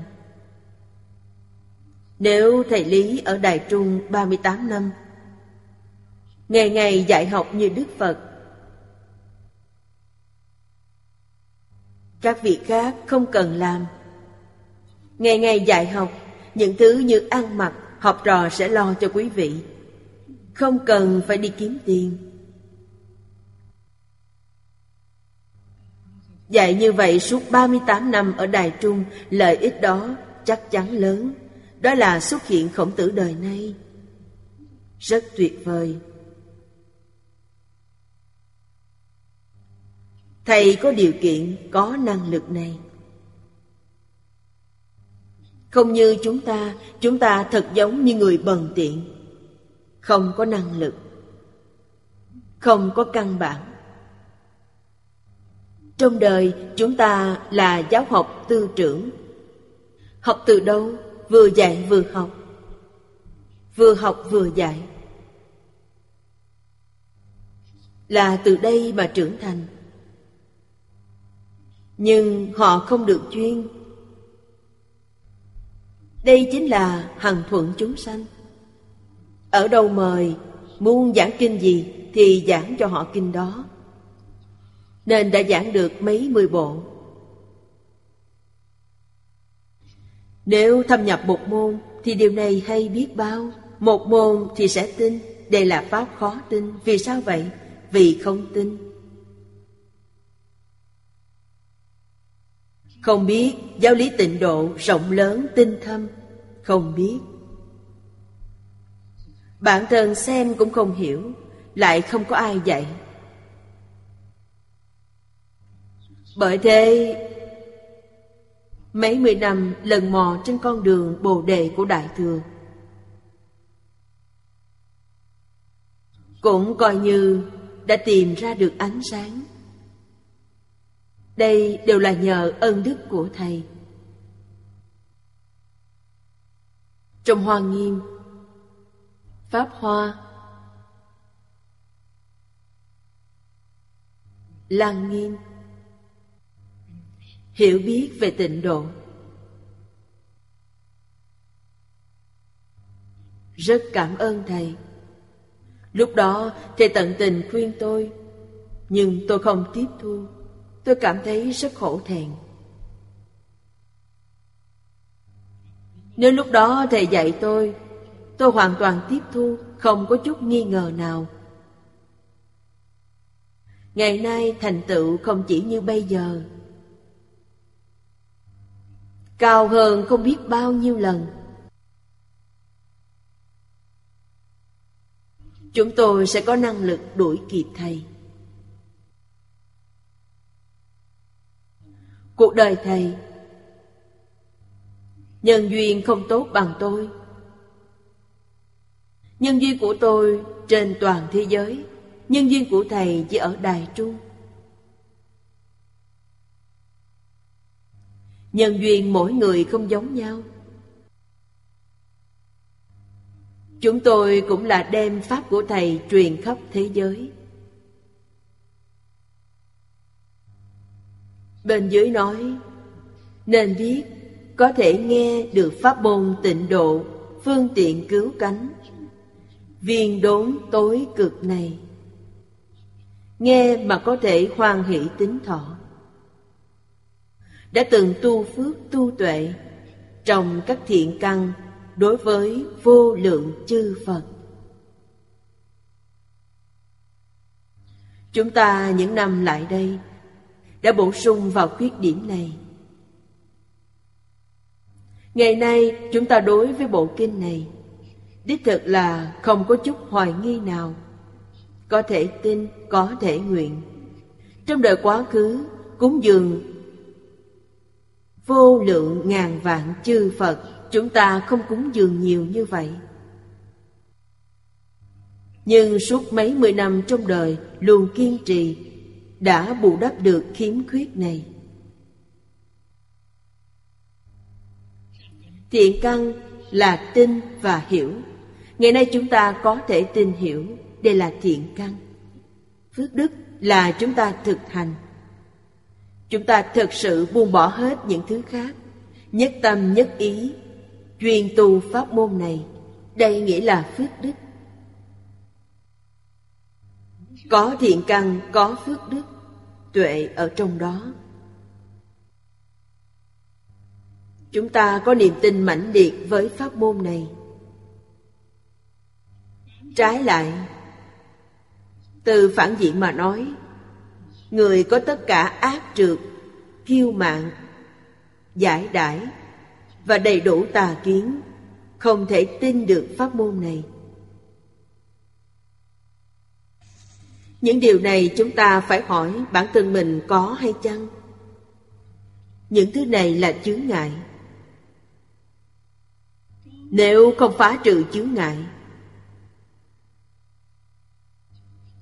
Nếu thầy Lý ở Đài Trung 38 năm, Ngày ngày dạy học như Đức Phật, Các vị khác không cần làm. Ngày ngày dạy học, Những thứ như ăn mặc, Học trò sẽ lo cho quý vị. Không cần phải đi kiếm tiền. Dạy như vậy suốt 38 năm ở Đài Trung, lợi ích đó chắc chắn lớn. Đó là xuất hiện khổng tử đời nay. Rất tuyệt vời. Thầy có điều kiện, có năng lực này. Không như chúng ta, chúng ta thật giống như người bần tiện. Không có năng lực. Không có căn bản trong đời, chúng ta là giáo học tư trưởng. Học từ đâu? Vừa dạy vừa học. Vừa học vừa dạy. Là từ đây mà trưởng thành. Nhưng họ không được chuyên. Đây chính là hằng thuận chúng sanh. Ở đâu mời, Muốn giảng kinh gì Thì giảng cho họ kinh đó. Nên đã giảng được mấy mươi bộ. Nếu thâm nhập một môn Thì điều này hay biết bao. Một môn thì sẽ tin. Đây là pháp khó tin. Vì sao vậy? Vì không tin. Không biết giáo lý tịnh độ rộng lớn tinh thâm. Không biết. Bản thân xem cũng không hiểu. Lại không có ai dạy. Bởi thế, Mấy mươi năm lần mò trên con đường bồ đề của Đại Thừa, Cũng coi như đã tìm ra được ánh sáng. Đây đều là nhờ ân đức của Thầy. Trong Hoa Nghiêm, Pháp Hoa Lăng Nghiêm hiểu biết về tịnh độ. Rất cảm ơn thầy. Lúc đó, thầy tận tình khuyên tôi, nhưng tôi không tiếp thu. Tôi cảm thấy rất khổ thẹn. Nếu lúc đó thầy dạy tôi tôi hoàn toàn tiếp thu, không có chút nghi ngờ nào. Ngày nay thành tựu không chỉ như bây giờ cao hơn không biết bao nhiêu lần. Chúng tôi sẽ có năng lực đuổi kịp thầy. Cuộc đời thầy, nhân duyên không tốt bằng tôi. Nhân duyên của tôi trên toàn thế giới, nhân duyên của thầy chỉ ở đài trung. Nhân duyên mỗi người không giống nhau. Chúng tôi cũng là đem Pháp của Thầy truyền khắp thế giới. Bên dưới nói, Nên biết, có thể nghe được Pháp môn tịnh độ, Phương tiện cứu cánh, Viên đốn tối cực này. Nghe mà có thể hoan hỷ tính thọ đã từng tu phước tu tuệ trong các thiện căn đối với vô lượng chư Phật. Chúng ta những năm lại đây đã bổ sung vào khuyết điểm này. Ngày nay chúng ta đối với bộ kinh này đích thực là không có chút hoài nghi nào. Có thể tin, có thể nguyện. Trong đời quá khứ, cúng dường Vô lượng ngàn vạn chư Phật, Chúng ta không cúng dường nhiều như vậy. Nhưng suốt mấy mươi năm trong đời, Luôn kiên trì, Đã bù đắp được khiếm khuyết này. Thiện căn là tin và hiểu. Ngày nay chúng ta có thể tin hiểu, Đây là thiện căn. Phước đức là chúng ta thực hành. Chúng ta thực sự buông bỏ hết những thứ khác. Nhất tâm nhất ý Chuyên tu pháp môn này Đây nghĩa là phước đức. Có thiện căn, có phước đức Tuệ ở trong đó. Chúng ta có niềm tin mãnh liệt với pháp môn này. Trái lại Từ phản diện mà nói Người có tất cả ác trượt, kiêu mạn, giải đãi và đầy đủ tà kiến không thể tin được pháp môn này. Những điều này chúng ta phải hỏi bản thân mình có hay chăng? Những thứ này là chướng ngại. Nếu không phá trừ chướng ngại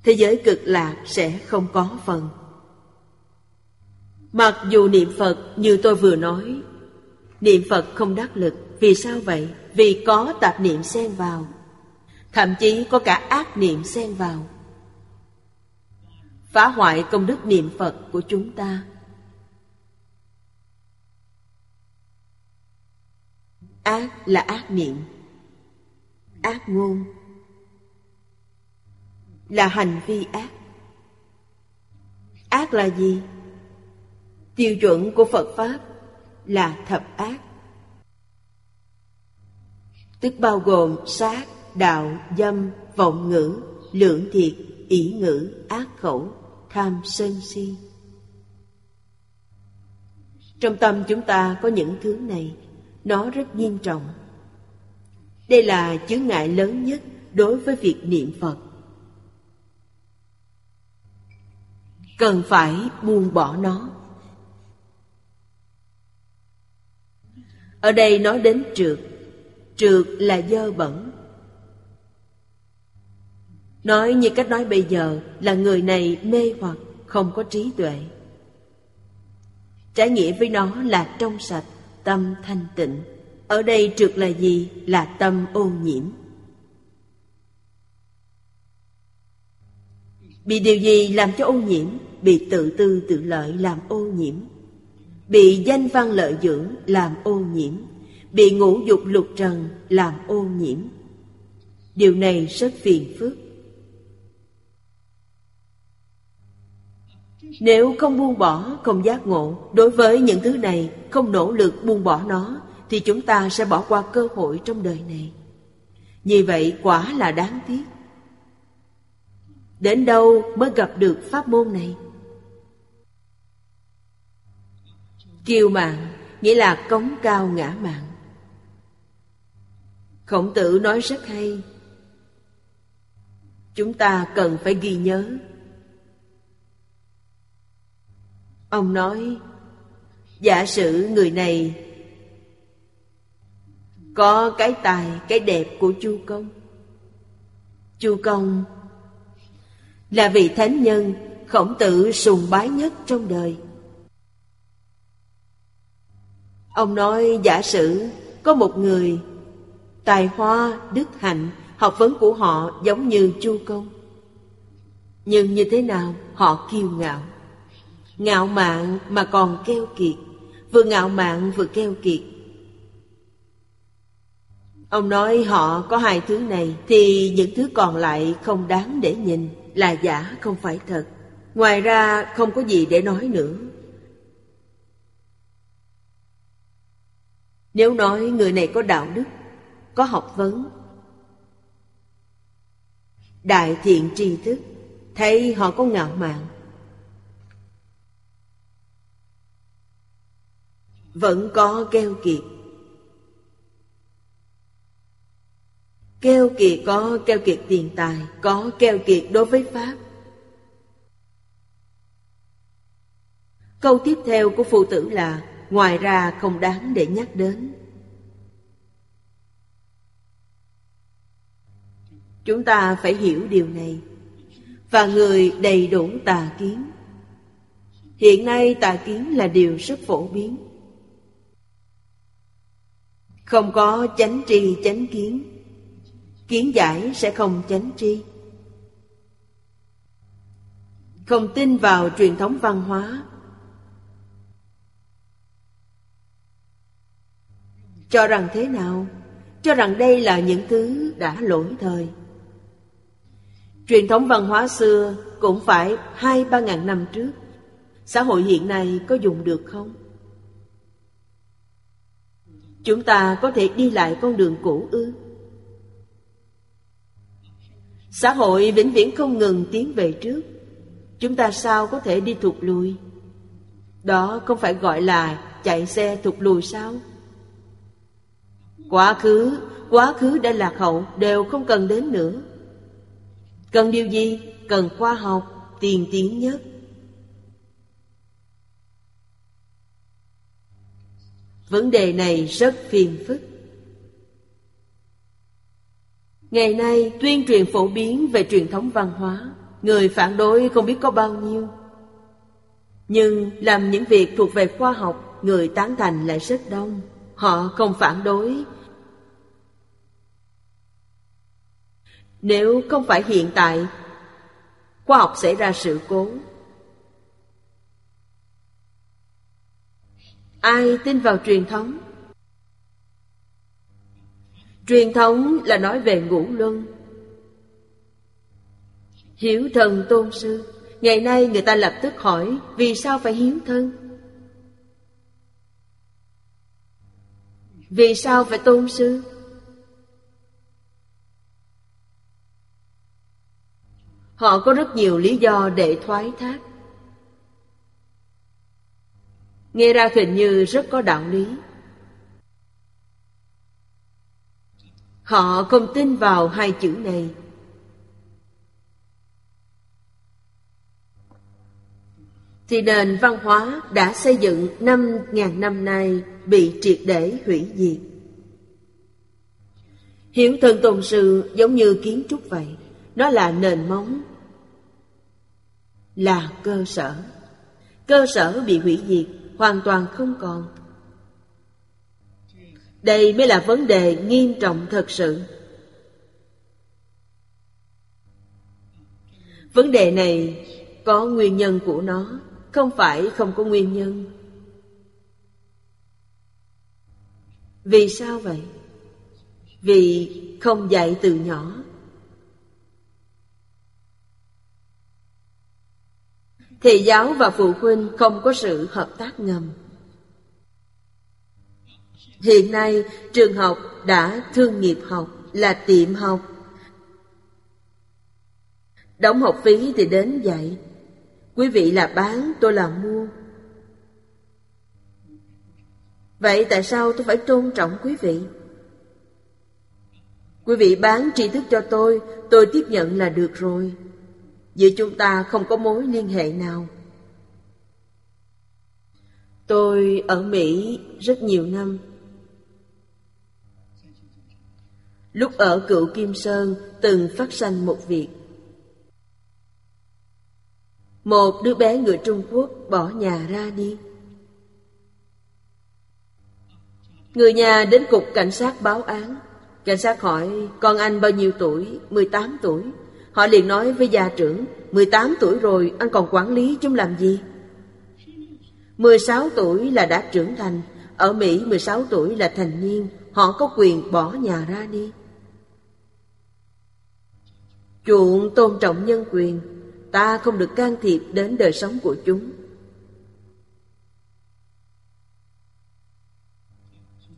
Thế giới cực lạc sẽ không có phần Mặc dù niệm Phật như tôi vừa nói, Niệm Phật không đắc lực. Vì sao vậy? Vì có tạp niệm xen vào. Thậm chí có cả ác niệm xen vào. Phá hoại công đức niệm Phật của chúng ta. Ác là ác niệm. Ác ngôn là hành vi ác. Ác là gì? Tiêu chuẩn của phật pháp là thập ác. Tức bao gồm sát, đạo, dâm, vọng ngữ, lưỡng thiệt ý ngữ, ác khẩu, tham sân si. Trong tâm chúng ta có những thứ này, nó rất nghiêm trọng. Đây là chướng ngại lớn nhất đối với việc niệm phật. Cần phải buông bỏ nó. Ở đây nói đến trượt. Trượt là dơ bẩn. Nói như cách nói bây giờ là người này mê hoặc, không có trí tuệ. Trái nghĩa với nó là trong sạch, tâm thanh tịnh. Ở đây trượt là gì? Là tâm ô nhiễm. Bị điều gì làm cho ô nhiễm? Bị tự tư tự lợi làm ô nhiễm bị danh văn lợi dưỡng làm ô nhiễm. Bị ngũ dục lục trần làm ô nhiễm. Điều này rất phiền phức. Nếu không buông bỏ, không giác ngộ, đối với những thứ này, không nỗ lực buông bỏ nó, thì chúng ta sẽ bỏ qua cơ hội trong đời này. Như vậy, quả là đáng tiếc. Đến đâu mới gặp được pháp môn này? Kiêu mạng, nghĩa là cống cao ngã mạng. Khổng tử nói rất hay. Chúng ta cần phải ghi nhớ. Ông nói, giả sử người này có cái tài, cái đẹp của chu công. Chu công là vị thánh nhân khổng tử sùng bái nhất trong đời. Ông nói, giả sử có một người tài hoa, đức hạnh, học vấn của họ giống như chu công, nhưng như thế nào họ kiêu ngạo. Ngạo mạn mà còn keo kiệt, vừa ngạo mạn vừa keo kiệt. Ông nói, họ có hai thứ này, Thì những thứ còn lại không đáng để nhìn, Là giả không phải thật. Ngoài ra không có gì để nói nữa. Nếu nói người này có đạo đức, Có học vấn, Đại thiện tri thức, Thấy họ có ngạo mạn, Vẫn có keo kiệt. Keo kiệt có keo kiệt tiền tài, Có keo kiệt đối với Pháp. Câu tiếp theo của phụ tử là Ngoài ra không đáng để nhắc đến. Chúng ta phải hiểu điều này. Và người đầy đủ tà kiến. Hiện nay tà kiến là điều rất phổ biến. Không có chánh tri, chánh kiến. Kiến giải sẽ không chánh tri. Không tin vào truyền thống văn hóa. Cho rằng thế nào? Cho rằng đây là những thứ đã lỗi thời. Truyền thống văn hóa xưa cũng phải hai, ba ngàn năm trước. Xã hội hiện nay có dùng được không? Chúng ta có thể đi lại con đường cũ ư? Xã hội vĩnh viễn không ngừng tiến về trước. Chúng ta sao có thể đi thụt lùi? Đó không phải gọi là chạy xe thụt lùi sao? Quá khứ Quá khứ đã lạc hậu, Đều không cần đến nữa. Cần điều gì? Cần khoa học, Tiền tiến nhất. Vấn đề này rất phiền phức. Ngày nay, tuyên truyền phổ biến về truyền thống văn hóa, Người phản đối không biết có bao nhiêu. Nhưng làm những việc thuộc về khoa học, Người tán thành lại rất đông. Họ không phản đối Nếu không phải hiện tại, Khoa học xảy ra sự cố. Ai tin vào truyền thống? Truyền thống là nói về ngũ luân. Hiếu thần tôn sư, Ngày nay người ta lập tức hỏi, Vì sao phải hiếu thân? Vì sao phải tôn sư? Họ có rất nhiều lý do để thoái thác. Nghe ra hình như rất có đạo lý. Họ không tin vào hai chữ này. Thì nền văn hóa đã xây dựng năm ngàn năm nay bị triệt để hủy diệt. hiểu thân tồn sự giống như kiến trúc vậy, nó là nền móng, là cơ sở. Cơ sở bị hủy diệt, hoàn toàn không còn. Đây mới là vấn đề nghiêm trọng thật sự. Vấn đề này có nguyên nhân của nó không phải không có nguyên nhân vì sao vậy vì không dạy từ nhỏ thầy giáo và phụ huynh không có sự hợp tác ngầm hiện nay trường học đã thương nghiệp học là tiệm học đóng học phí thì đến dạy Quý vị là bán, tôi là mua. Vậy tại sao tôi phải tôn trọng quý vị? Quý vị bán tri thức cho tôi, tôi tiếp nhận là được rồi. Giữa chúng ta không có mối liên hệ nào. Tôi ở Mỹ rất nhiều năm. Lúc ở cựu Kim Sơn, từng phát sanh một việc. Một đứa bé người Trung Quốc bỏ nhà ra đi Người nhà đến cục cảnh sát báo án Cảnh sát hỏi, con anh bao nhiêu tuổi 18 tuổi Họ liền nói với gia trưởng 18 tuổi rồi, anh còn quản lý chúng làm gì? 16 tuổi là đã trưởng thành, Ở Mỹ 16 tuổi là thành niên, Họ có quyền bỏ nhà ra đi. Chuộng tôn trọng nhân quyền, ta không được can thiệp đến đời sống của chúng.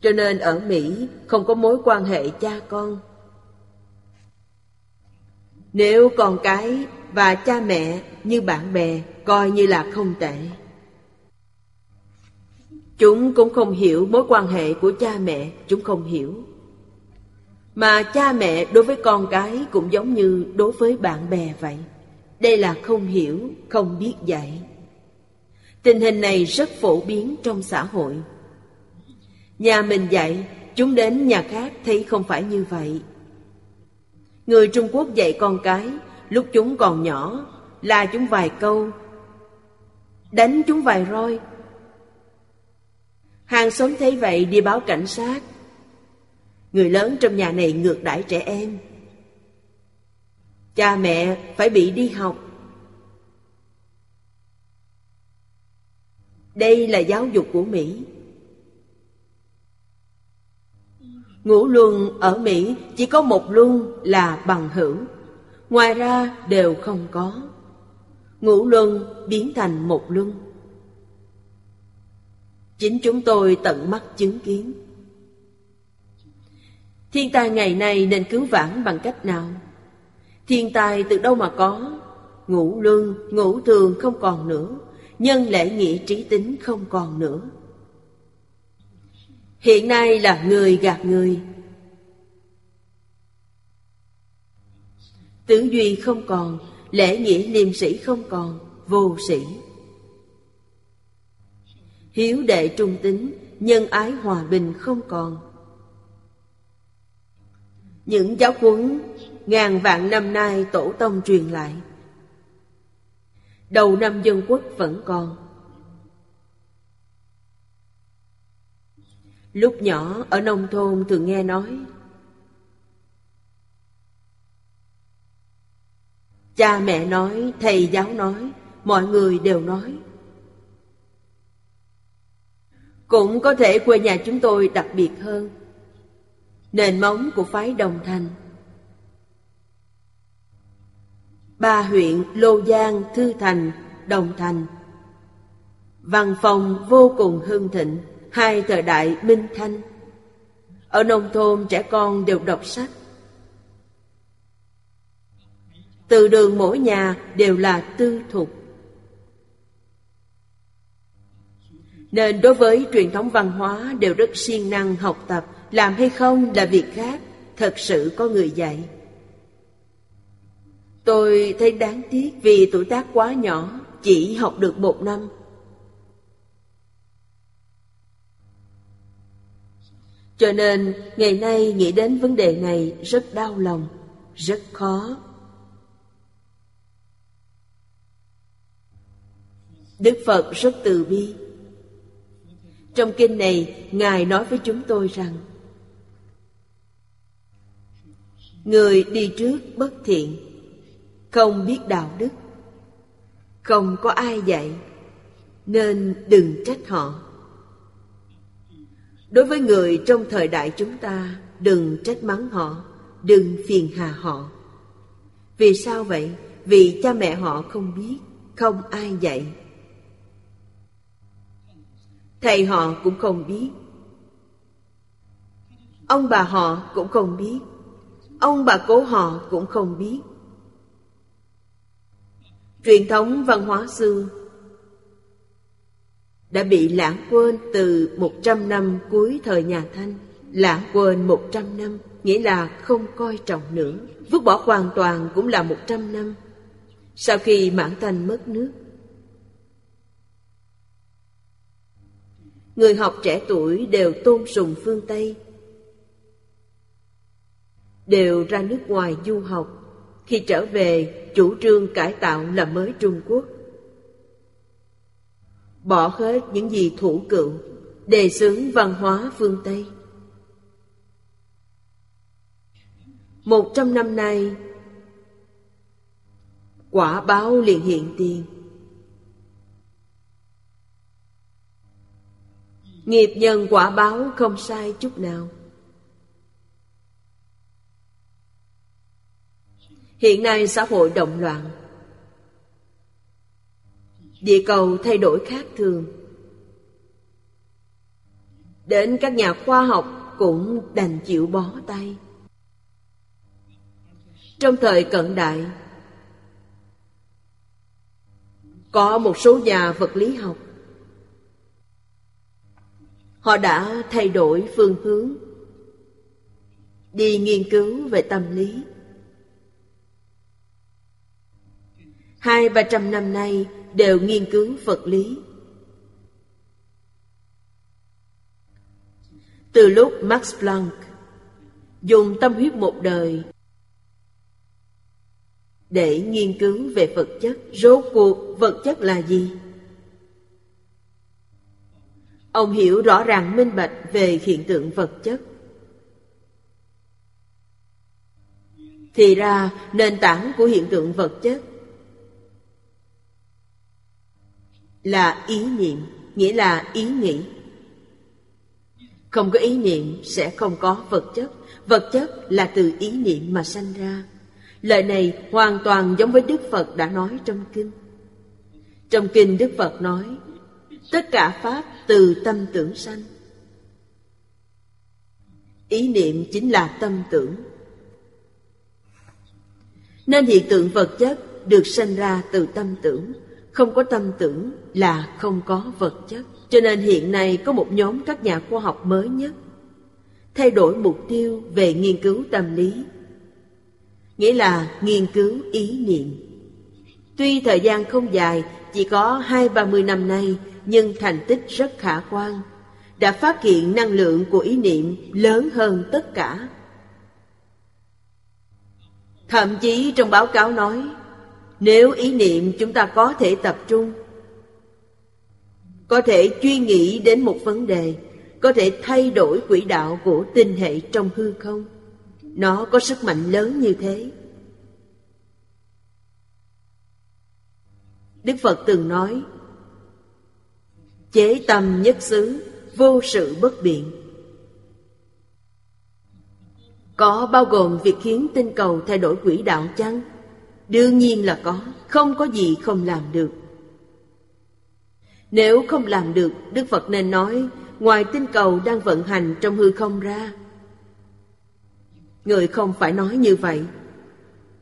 Cho nên ở mỹ không có mối quan hệ cha con nếu con cái và cha mẹ như bạn bè coi như là không tệ chúng cũng không hiểu mối quan hệ của cha mẹ chúng không hiểu mà cha mẹ đối với con cái cũng giống như đối với bạn bè vậy đây là không hiểu, không biết dạy. Tình hình này rất phổ biến trong xã hội. Nhà mình dạy, chúng đến nhà khác thấy không phải như vậy. Người Trung Quốc dạy con cái, lúc chúng còn nhỏ, là chúng vài câu, đánh chúng vài roi. Hàng xóm thấy vậy đi báo cảnh sát. Người lớn trong nhà này ngược đãi trẻ em, Cha mẹ phải bị đi học Đây là giáo dục của Mỹ Ngũ luân ở Mỹ chỉ có một luân là bằng hữu. Ngoài ra đều không có. Ngũ luân biến thành một luân. Chính chúng tôi tận mắt chứng kiến. Thiên tai ngày nay nên cứu vãn bằng cách nào? Thiên tài từ đâu mà có? Ngũ luân, ngũ thường không còn nữa. Nhân lễ nghĩa trí tính không còn nữa. Hiện nay là người gạt người. Tử duy không còn, Lễ nghĩa liêm sĩ không còn, Vô sĩ Hiếu đệ trung tính, Nhân ái hòa bình không còn. Những giáo huấn, ngàn vạn năm nay tổ tông truyền lại. Đầu năm dân quốc vẫn còn lúc nhỏ ở nông thôn thường nghe nói cha mẹ nói thầy giáo nói mọi người đều nói. Cũng có thể quê nhà chúng tôi đặc biệt hơn. Nền móng của phái đồng thành. Ba huyện Lô Giang, Thư Thành, Đồng Thành. Văn phòng vô cùng hưng thịnh, hai thời đại minh thanh. Ở nông thôn trẻ con đều đọc sách. Từ đường mỗi nhà đều là tư thục. Nên đối với truyền thống văn hóa đều rất siêng năng học tập, làm hay không là việc khác, thật sự có người dạy. Tôi thấy đáng tiếc vì tuổi tác quá nhỏ, chỉ học được một năm. Cho nên ngày nay nghĩ đến vấn đề này rất đau lòng, rất khó. Đức Phật rất từ bi. Trong kinh này, Ngài nói với chúng tôi rằng Người đi trước bất thiện Không biết đạo đức Không có ai dạy Nên đừng trách họ Đối với người trong thời đại chúng ta, Đừng trách mắng họ, Đừng phiền hà họ. Vì sao vậy? Vì cha mẹ họ không biết, Không ai dạy. Thầy họ cũng không biết. Ông bà họ cũng không biết. Ông bà cố họ cũng không biết. Truyền thống văn hóa xưa đã bị lãng quên từ 100 năm cuối thời nhà Thanh. Lãng quên 100 năm, Nghĩa là không coi trọng nữa. Vứt bỏ hoàn toàn cũng là 100 năm. Sau khi mãn thanh mất nước, Người học trẻ tuổi đều tôn sùng phương Tây, Đều ra nước ngoài du học. Khi trở về, chủ trương cải tạo là mới Trung Quốc. Bỏ hết những gì thủ cựu, Đề xướng văn hóa phương Tây. Một trăm năm nay, Quả báo liền hiện tiền. Nghiệp nhân quả báo không sai chút nào. Hiện nay xã hội động loạn Địa cầu thay đổi khác thường. Đến các nhà khoa học cũng đành chịu bó tay. Trong thời cận đại, Có một số nhà vật lý học. Họ đã thay đổi phương hướng, Đi nghiên cứu về tâm lý. Hai ba trăm năm nay đều nghiên cứu Phật lý Từ lúc Max Planck dùng tâm huyết một đời để nghiên cứu về vật chất, rốt cuộc vật chất là gì Ông hiểu rõ ràng, minh bạch về hiện tượng vật chất. Thì ra, nền tảng của hiện tượng vật chất là ý niệm, nghĩa là ý nghĩ. Không có ý niệm sẽ không có vật chất. Vật chất là từ ý niệm mà sanh ra. Lời này hoàn toàn giống với Đức Phật đã nói trong kinh. Trong kinh Đức Phật nói Tất cả Pháp từ tâm tưởng sanh Ý niệm chính là tâm tưởng Nên hiện tượng vật chất được sinh ra từ tâm tưởng không có tâm tưởng là không có vật chất. Cho nên hiện nay có một nhóm các nhà khoa học mới nhất Thay đổi mục tiêu về nghiên cứu tâm lý. Nghĩa là nghiên cứu ý niệm. Tuy thời gian không dài, Chỉ có hai, ba mươi năm nay, nhưng thành tích rất khả quan, đã phát hiện năng lượng của ý niệm lớn hơn tất cả. Thậm chí trong báo cáo nói nếu ý niệm chúng ta có thể tập trung, có thể suy nghĩ đến một vấn đề, có thể thay đổi quỹ đạo của tinh hệ trong hư không, nó có sức mạnh lớn như thế đức phật từng nói, Chế tâm nhất xứ, Vô sự bất biện Có bao gồm việc khiến tinh cầu thay đổi quỹ đạo chăng? Đương nhiên là có, không có gì không làm được. Nếu không làm được, Đức Phật nên nói, ngoài tinh cầu đang vận hành trong hư không ra. Người không phải nói như vậy.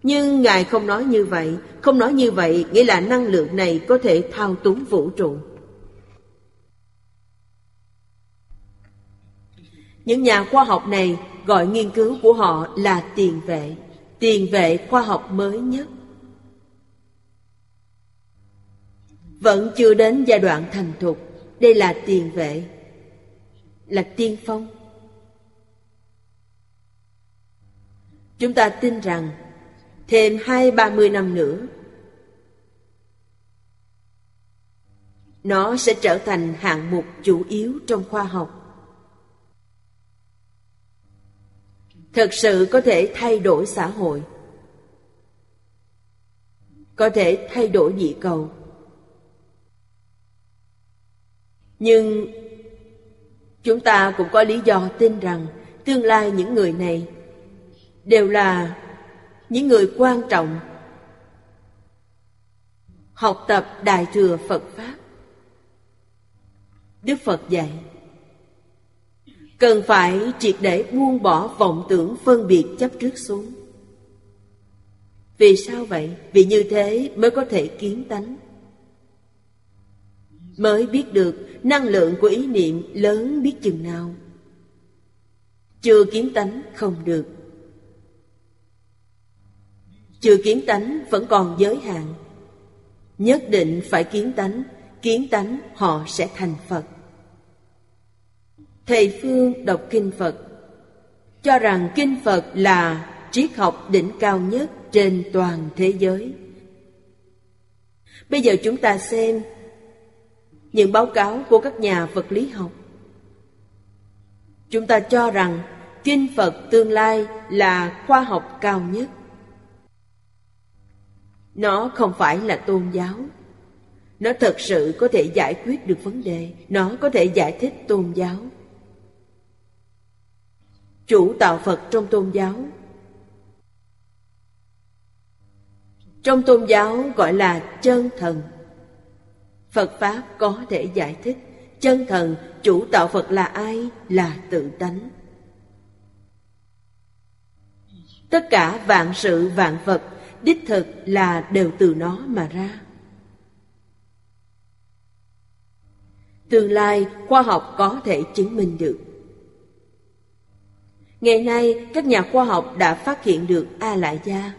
Nhưng Ngài không nói như vậy, không nói như vậy nghĩa là năng lượng này có thể thao túng vũ trụ. Những nhà khoa học này gọi nghiên cứu của họ là tiền vệ, tiền vệ khoa học mới nhất. Vẫn chưa đến giai đoạn thành thục, đây là tiền vệ, là tiên phong. Chúng ta tin rằng thêm hai ba mươi năm nữa nó sẽ trở thành hạng mục chủ yếu trong khoa học. Thật sự có thể thay đổi xã hội có thể thay đổi địa cầu. Nhưng chúng ta cũng có lý do tin rằng tương lai những người này đều là những người quan trọng học tập đại thừa phật pháp. Đức phật dạy, cần phải triệt để buông bỏ vọng tưởng phân biệt chấp trước xuống. Vì sao vậy? Vì như thế mới có thể kiến tánh mới biết được năng lượng của ý niệm lớn biết chừng nào. Chưa kiến tánh không được. Chưa kiến tánh vẫn còn giới hạn. Nhất định phải kiến tánh kiến tánh họ sẽ thành phật. Thầy phương đọc kinh phật, cho rằng kinh phật là triết học đỉnh cao nhất trên toàn thế giới. Bây giờ chúng ta xem những báo cáo của các nhà vật lý học. Chúng ta cho rằng kinh phật tương lai là khoa học cao nhất. Nó không phải là tôn giáo. Nó thật sự có thể giải quyết được vấn đề. Nó có thể giải thích tôn giáo. Chủ tạo phật trong tôn giáo. Trong tôn giáo gọi là chân thần phật pháp có thể giải thích. Chân thần, chủ tạo phật là ai? Là tự tánh. Tất cả vạn sự vạn vật, đích thực là đều từ nó mà ra. Tương lai, khoa học có thể chứng minh được. Ngày nay, các nhà khoa học đã phát hiện được a lại gia.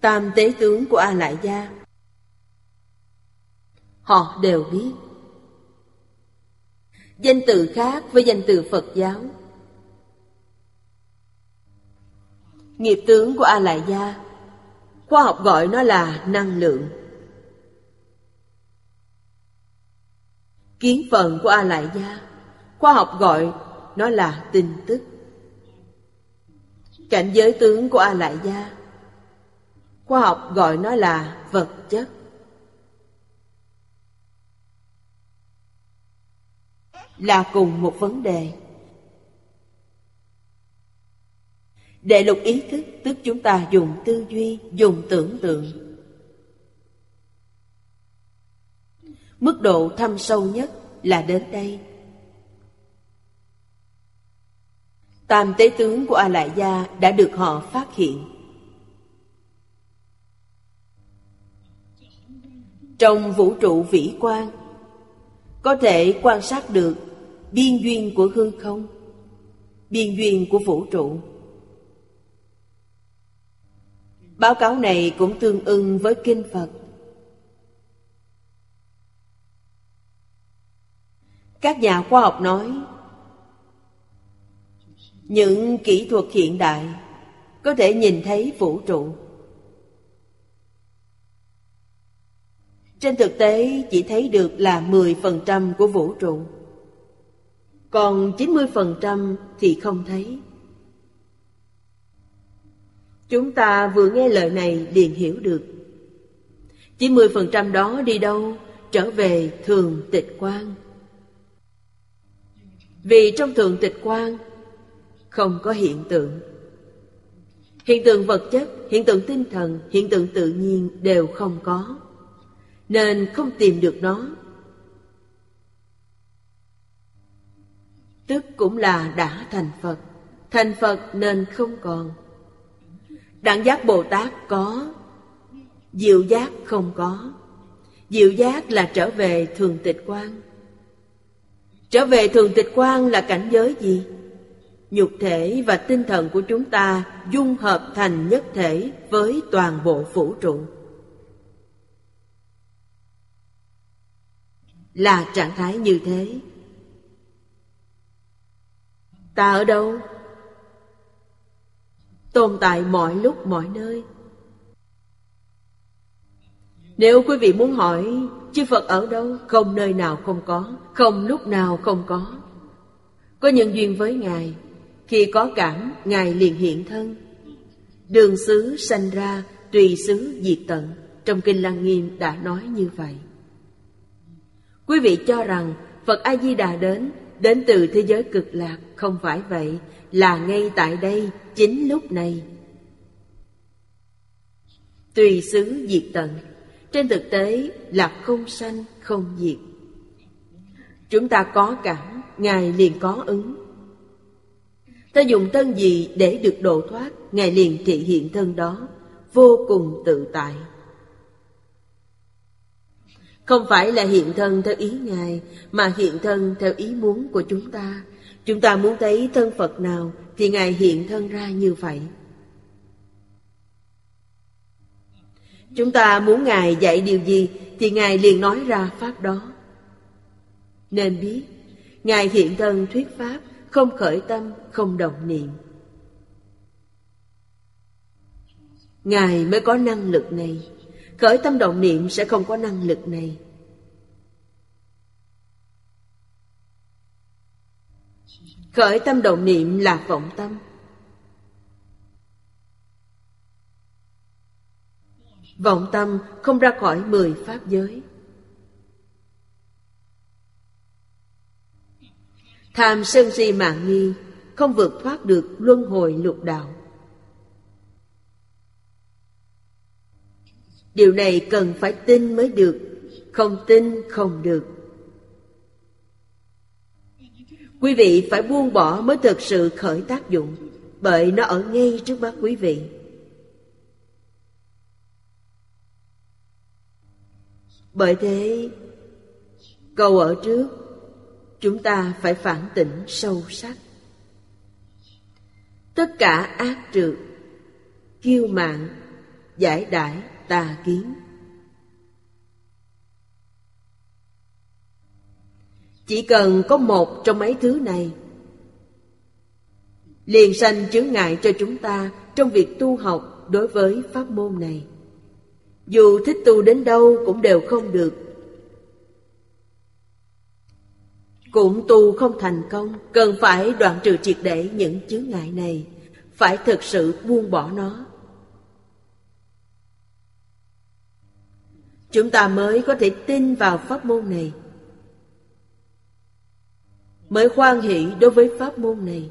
Tam tế tướng của a lại gia họ đều biết. Danh từ khác với danh từ phật giáo. Nghiệp tướng của A Lại Gia Khoa học gọi nó là năng lượng. Kiến phần của A Lại Gia Khoa học gọi nó là tin tức. Cảnh giới tướng của A Lại Gia Khoa học gọi nó là vật chất. Là cùng một vấn đề Đệ lục ý thức tức chúng ta dùng tư duy, dùng tưởng tượng. Mức độ thâm sâu nhất là đến đây. Tam tế tướng của A Lại Gia đã được họ phát hiện. Trong vũ trụ vĩ quan, có thể quan sát được biên duyên của hư không, biên duyên của vũ trụ. Báo cáo này cũng tương ưng với Kinh Phật. Các nhà khoa học nói những kỹ thuật hiện đại có thể nhìn thấy vũ trụ. Trên thực tế chỉ thấy được là 10% của vũ trụ. Còn 90% thì không thấy. Chúng ta vừa nghe lời này liền hiểu được Chỉ 10% đó đi đâu Trở về thường tịch quan Vì trong thường tịch quan Không có hiện tượng Hiện tượng vật chất, hiện tượng tinh thần, hiện tượng tự nhiên đều không có. Nên không tìm được nó. Tức cũng là đã thành Phật. Thành Phật nên không còn. Đẳng giác Bồ Tát có, diệu giác không có. Diệu giác là trở về thường tịch quan. Trở về thường tịch quan là cảnh giới gì? Nhục thể và tinh thần của chúng ta dung hợp thành nhất thể với toàn bộ vũ trụ. Là trạng thái như thế. Ta ở đâu? Tồn tại mọi lúc mọi nơi. Nếu quý vị muốn hỏi chư Phật ở đâu? Không nơi nào không có, không lúc nào không có. Có nhân duyên với Ngài, khi có cảm, Ngài liền hiện thân. Đường xứ sanh ra, tùy xứ diệt tận. Trong Kinh Lăng Nghiêm đã nói như vậy. Quý vị cho rằng Phật A-di-đà đến, đến từ thế giới cực lạc, không phải vậy, là ngay tại đây, chính lúc này. Tùy xứ diệt tận, trên thực tế là không sanh, không diệt. Chúng ta có cảm, Ngài liền có ứng. Ta dùng thân gì để được độ thoát, Ngài liền thị hiện thân đó, vô cùng tự tại. Không phải là hiện thân theo ý Ngài, mà hiện thân theo ý muốn của chúng ta. Chúng ta muốn thấy thân Phật nào thì Ngài hiện thân ra như vậy. Chúng ta muốn Ngài dạy điều gì thì Ngài liền nói ra Pháp đó. Nên biết, Ngài hiện thân thuyết Pháp, không khởi tâm, không động niệm. Ngài mới có năng lực này. Khởi tâm động niệm sẽ không có năng lực này. Khởi tâm động niệm là vọng tâm. Vọng tâm không ra khỏi mười pháp giới. Tham sân si mạng nghi không vượt thoát được luân hồi lục đạo. Điều này cần phải tin mới được, không tin không được. Quý vị phải buông bỏ mới thực sự khởi tác dụng, bởi nó ở ngay trước mắt quý vị. Bởi thế, câu ở trước, chúng ta phải phản tỉnh sâu sắc. Tất cả ác trượt, kiêu mạn, giải đãi, tà kiến. Chỉ cần có một trong mấy thứ này, liền sanh chướng ngại cho chúng ta trong việc tu học đối với pháp môn này. Dù thích tu đến đâu cũng đều không được Cũng tu không thành công, Cần phải đoạn trừ triệt để những chướng ngại này, Phải thực sự buông bỏ nó Chúng ta mới có thể tin vào pháp môn này. Mới khoan hỷ đối với pháp môn này.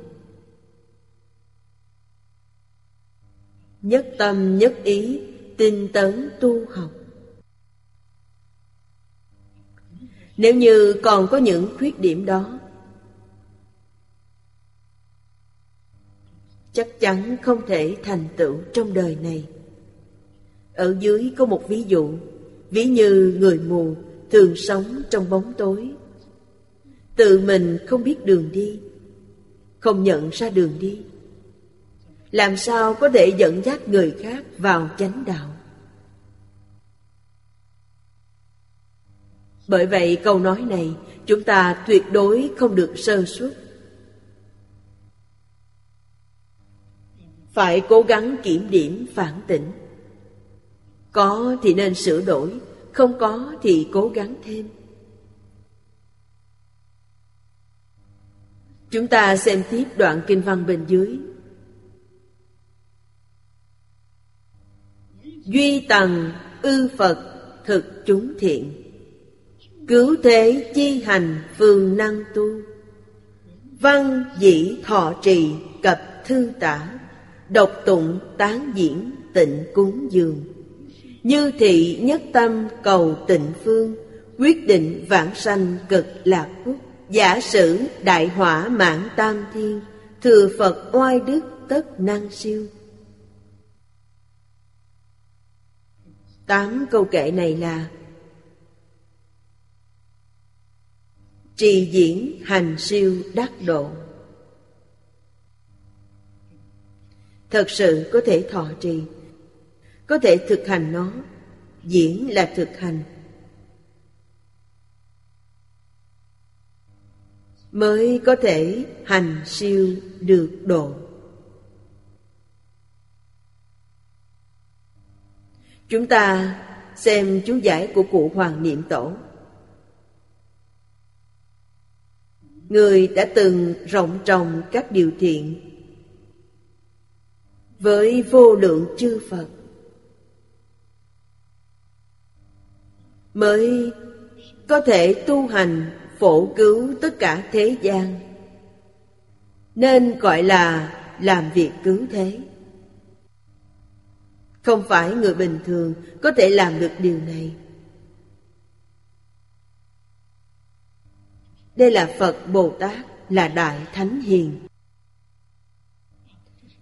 Nhất tâm, nhất ý, tinh tấn tu học. Nếu như còn có những khuyết điểm đó, chắc chắn không thể thành tựu trong đời này. Ở dưới có một ví dụ ví như người mù thường sống trong bóng tối. Tự mình không biết đường đi, không nhận ra đường đi. Làm sao có thể dẫn dắt người khác vào chánh đạo? Bởi vậy câu nói này chúng ta tuyệt đối không được sơ suất. Phải cố gắng kiểm điểm phản tỉnh có thì nên sửa đổi, không có thì cố gắng thêm. Chúng ta xem tiếp đoạn kinh văn bên dưới. Duy tầng ư Phật thực chúng thiện. Cứu thế chi hành phương năng tu. Văn dĩ thọ trì cập thư tả. Độc tụng tán diễn tịnh cúng dường. Như thị nhất tâm cầu tịnh phương, Quyết định vãng sanh cực lạc quốc. Giả sử đại hỏa mãn tam thiên, Thừa Phật oai đức tất năng siêu. Tám câu kệ này là Trì diễn hành siêu đắc độ. Thật sự có thể thọ trì. Có thể thực hành nó, Diễn là thực hành. Mới có thể hành siêu được độ. Chúng ta xem chú giải của cụ Hoàng Niệm Tổ. Người đã từng rộng trồng các điều thiện Với vô lượng chư Phật. Mới có thể tu hành phổ cứu tất cả thế gian. Nên gọi là làm việc cứu thế. Không phải người bình thường có thể làm được điều này. Đây là Phật Bồ Tát, là Đại Thánh Hiền.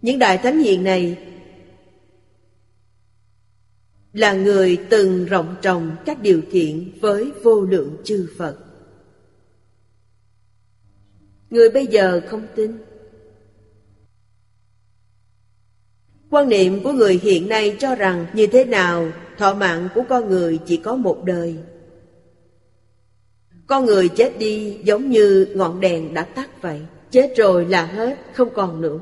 Những Đại Thánh Hiền này là người từng rộng trồng các điều thiện với vô lượng chư Phật. Người bây giờ không tin. Quan niệm của người hiện nay cho rằng như thế nào thọ mạng của con người chỉ có một đời con người chết đi giống như ngọn đèn đã tắt vậy Chết rồi là hết, không còn nữa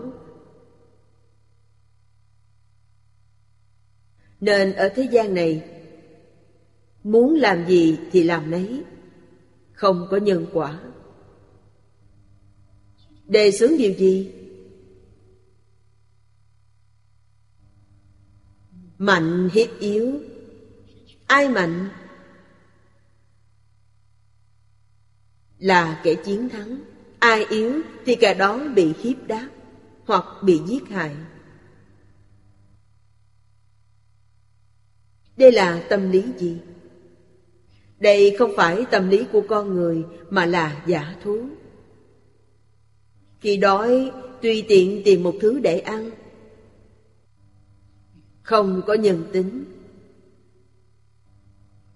Nên ở thế gian này, Muốn làm gì thì làm nấy, Không có nhân quả. Đề xướng điều gì? Mạnh hiếp yếu. Ai mạnh? Là kẻ chiến thắng. Ai yếu thì kẻ đó bị hiếp đáp hoặc bị giết hại. Đây là tâm lý gì? Đây không phải tâm lý của con người, mà là giả thú. Khi đói, tùy tiện tìm một thứ để ăn. Không có nhân tính.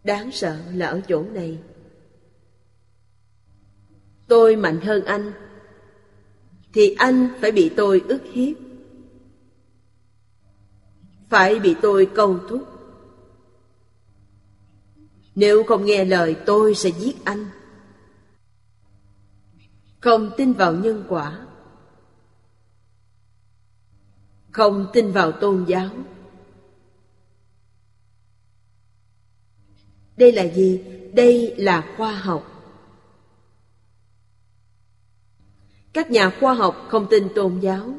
Đáng sợ là ở chỗ này. Tôi mạnh hơn anh, thì anh phải bị tôi ức hiếp. Phải bị tôi câu thúc nếu không nghe lời tôi sẽ giết anh. Không tin vào nhân quả. Không tin vào tôn giáo. Đây là gì? Đây là khoa học. Các nhà khoa học không tin tôn giáo.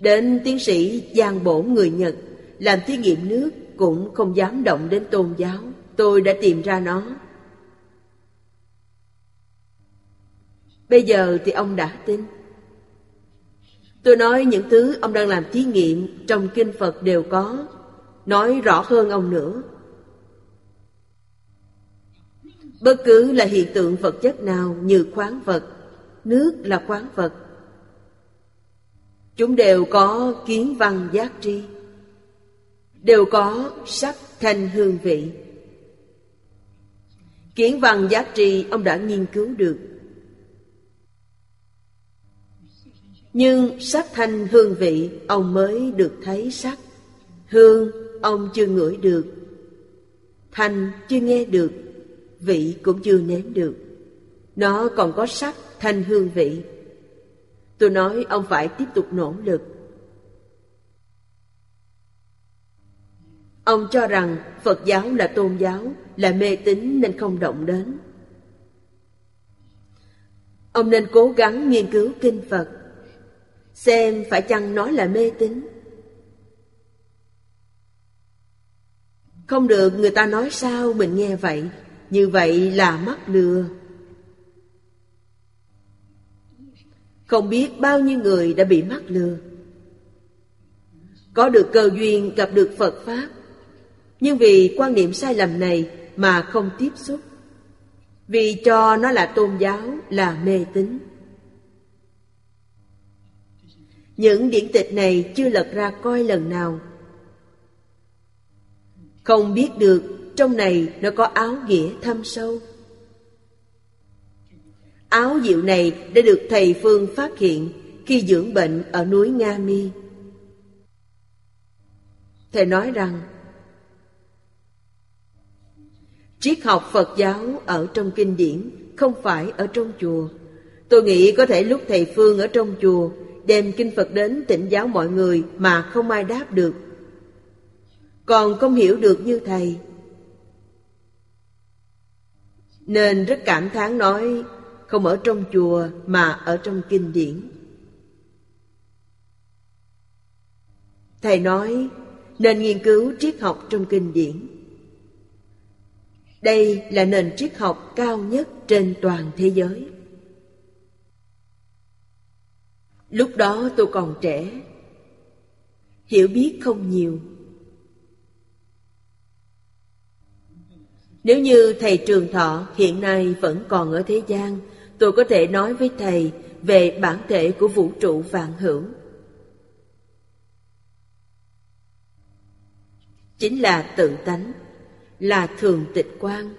Đến tiến sĩ Giang bổ người Nhật, Làm thí nghiệm nước cũng không dám động đến tôn giáo. Tôi đã tìm ra nó. Bây giờ thì ông đã tin. Tôi nói những thứ ông đang làm thí nghiệm Trong kinh Phật đều có. Nói rõ hơn ông nữa. Bất cứ là hiện tượng vật chất nào như khoáng vật, nước là khoáng vật. Chúng đều có kiến văn giác tri. Đều có sắc thanh hương vị kiến văn giá trị ông đã nghiên cứu được. Nhưng sắc thanh hương vị, ông mới được thấy sắc. Hương, ông chưa ngửi được. Thanh chưa nghe được. Vị cũng chưa nếm được. Nó còn có sắc thanh hương vị. Tôi nói ông phải tiếp tục nỗ lực. Ông cho rằng Phật giáo là tôn giáo, Là mê tín nên không động đến. Ông nên cố gắng nghiên cứu kinh Phật, Xem phải chăng nó là mê tín. Không được người ta nói sao mình nghe vậy, Như vậy là mắc lừa. Không biết bao nhiêu người đã bị mắc lừa. Có được cơ duyên gặp được Phật Pháp nhưng vì quan niệm sai lầm này mà không tiếp xúc. Vì cho nó là tôn giáo, là mê tín. Những điển tịch này chưa lật ra coi lần nào. Không biết được trong này nó có áo nghĩa thâm sâu. Áo diệu này đã được thầy Phương phát hiện khi dưỡng bệnh ở núi Nga Mi. Thầy nói rằng Triết học Phật giáo ở trong kinh điển, Không phải ở trong chùa. Tôi nghĩ có thể lúc thầy Phương ở trong chùa, Đem kinh Phật đến tỉnh giáo mọi người Mà không ai đáp được. Còn không hiểu được như thầy. Nên rất cảm thán nói, Không ở trong chùa mà ở trong kinh điển. Thầy nói, nên nghiên cứu triết học trong kinh điển đây là nền triết học cao nhất trên toàn thế giới. Lúc đó tôi còn trẻ, hiểu biết không nhiều. Nếu như thầy Trường Thọ hiện nay vẫn còn ở thế gian, tôi có thể nói với thầy về bản thể của vũ trụ vạn hữu. Chính là tự tánh là thường tịch quan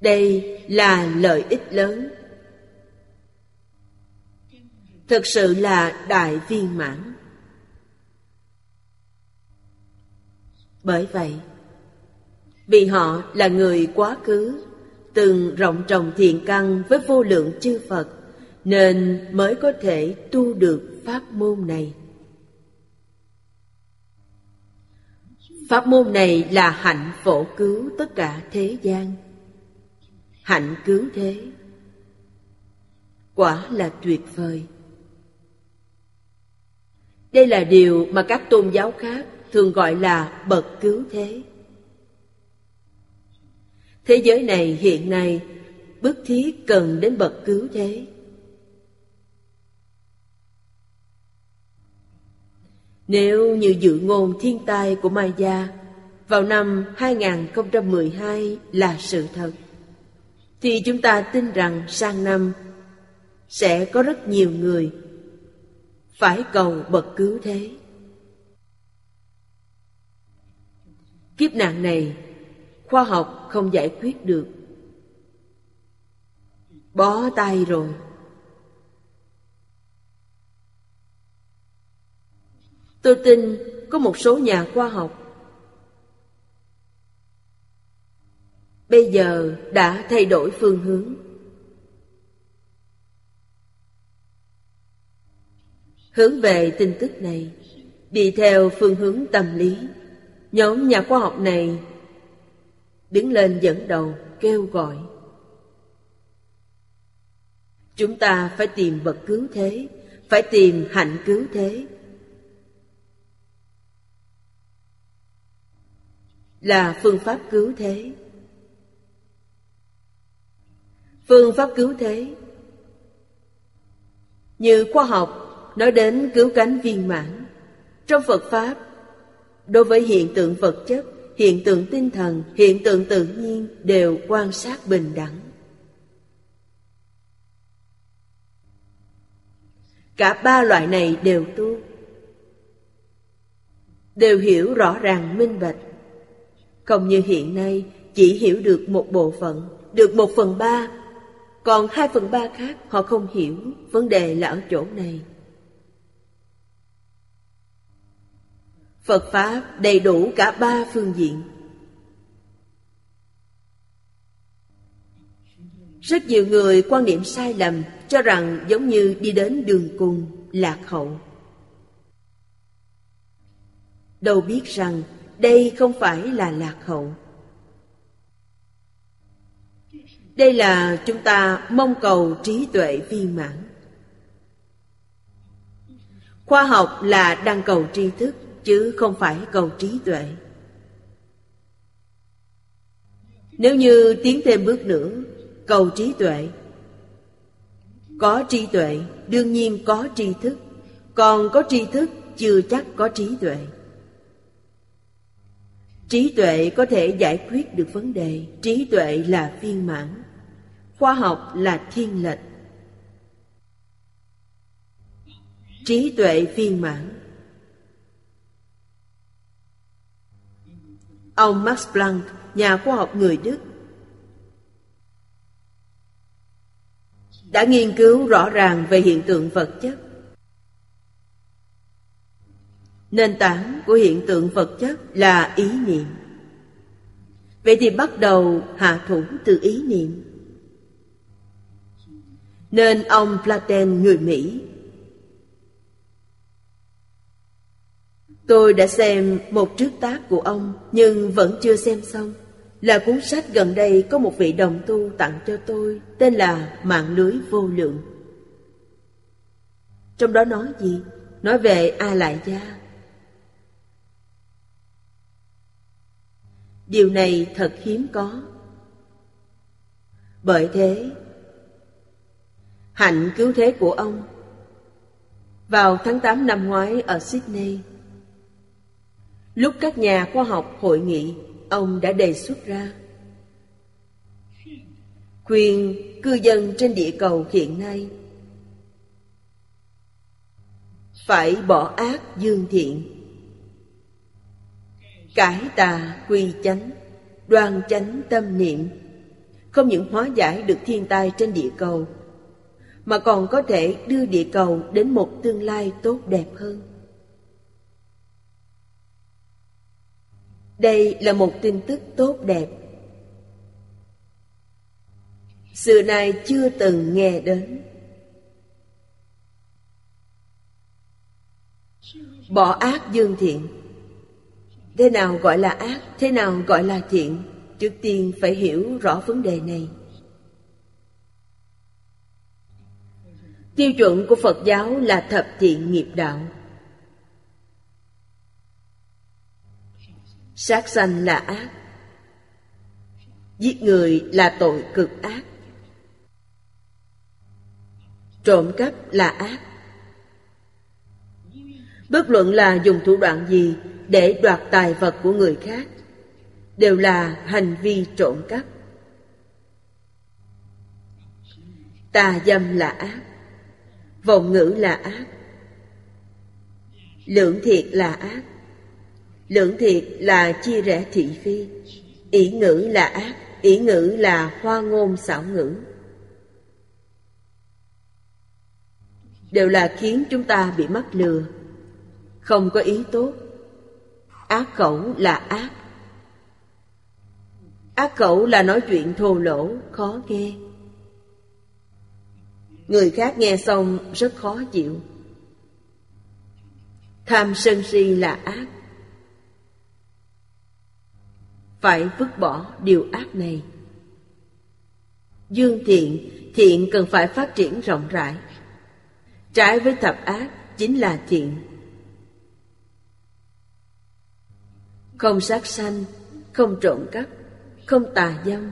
đây là lợi ích lớn. Thực sự là đại viên mãn. Bởi vậy, vì họ là người quá khứ, từng rộng trồng thiện căn với vô lượng chư phật, nên mới có thể tu được pháp môn này. Pháp môn này là hạnh phổ cứu tất cả thế gian. Hạnh cứu thế. Quả là tuyệt vời. Đây là điều mà các tôn giáo khác thường gọi là bậc cứu thế. Thế giới này hiện nay, bức thiết cần đến bậc cứu thế. Nếu như dự ngôn thiên tai của Maya vào năm 2012 là sự thật, thì chúng ta tin rằng sang năm sẽ có rất nhiều người phải cầu bậc cứu thế. Kiếp nạn này khoa học không giải quyết được. Bó tay rồi. Tôi tin có một số nhà khoa học bây giờ đã thay đổi phương hướng. Hướng về tin tức này, đi theo phương hướng tâm lý, nhóm nhà khoa học này đứng lên dẫn đầu kêu gọi. Chúng ta phải tìm vật cứu thế, phải tìm hạnh cứu thế, là phương pháp cứu thế. Phương pháp cứu thế. Như khoa học nói đến cứu cánh viên mãn. Trong phật pháp, đối với hiện tượng vật chất, hiện tượng tinh thần, hiện tượng tự nhiên đều quan sát bình đẳng. Cả ba loại này đều tu, đều hiểu rõ ràng, minh bạch không như hiện nay chỉ hiểu được một bộ phận, được một phần ba, còn hai phần ba khác họ không hiểu, vấn đề là ở chỗ này. Phật Pháp đầy đủ cả ba phương diện. Rất nhiều người quan niệm sai lầm cho rằng giống như đi đến đường cùng, lạc hậu. Đâu biết rằng đây không phải là lạc hậu đây là chúng ta mong cầu trí tuệ viên mãn khoa học là đang cầu tri thức chứ không phải cầu trí tuệ nếu như tiến thêm bước nữa cầu trí tuệ Có trí tuệ, đương nhiên có tri thức. Còn có tri thức, chưa chắc có trí tuệ. Trí tuệ có thể giải quyết được vấn đề. Trí tuệ là viên mãn. Khoa học là thiên lệch. Trí tuệ viên mãn Ông Max Planck, nhà khoa học người Đức, đã nghiên cứu rõ ràng về hiện tượng vật chất. Nền tảng của hiện tượng vật chất là ý niệm. Vậy thì bắt đầu hạ thủ từ ý niệm. Nên ông Platen người Mỹ, Tôi đã xem một trước tác của ông, nhưng vẫn chưa xem xong. Là cuốn sách gần đây có một vị đồng tu tặng cho tôi, tên là Mạng lưới vô lượng. Trong đó nói gì? Nói về A Lại Gia. Điều này thật hiếm có. Bởi thế, hạnh cứu thế của ông vào tháng 8 năm ngoái ở Sydney Lúc các nhà khoa học hội nghị, ông đã đề xuất ra khuyên cư dân trên địa cầu hiện nay phải bỏ ác dương thiện cải tà quy chánh, đoan chánh tâm niệm. Không những hóa giải được thiên tai trên địa cầu, mà còn có thể đưa địa cầu đến một tương lai tốt đẹp hơn. Đây là một tin tức tốt đẹp. Xưa nay chưa từng nghe đến. Bỏ ác dương thiện. Thế nào gọi là ác, Thế nào gọi là thiện? Trước tiên phải hiểu rõ vấn đề này. Tiêu chuẩn của Phật giáo là thập thiện nghiệp đạo. Sát sanh là ác. Giết người là tội cực ác. Trộm cắp là ác. Bất luận là dùng thủ đoạn gì để đoạt tài vật của người khác, Đều là hành vi trộm cắp. Tà dâm là ác, Vọng ngữ là ác, Lưỡng thiệt là ác, Lưỡng thiệt là chia rẽ thị phi, ỷ ngữ là ác, ỷ ngữ là hoa ngôn xảo ngữ. Đều là khiến chúng ta bị mắc lừa, không có ý tốt ác khẩu là ác. Ác khẩu là nói chuyện thô lỗ, khó nghe. Người khác nghe xong rất khó chịu. Tham sân si là ác. Phải vứt bỏ điều ác này. Dương thiện thiện cần phải phát triển rộng rãi. Trái với thập ác chính là thiện. Không sát sanh không trộm cắp không tà dâm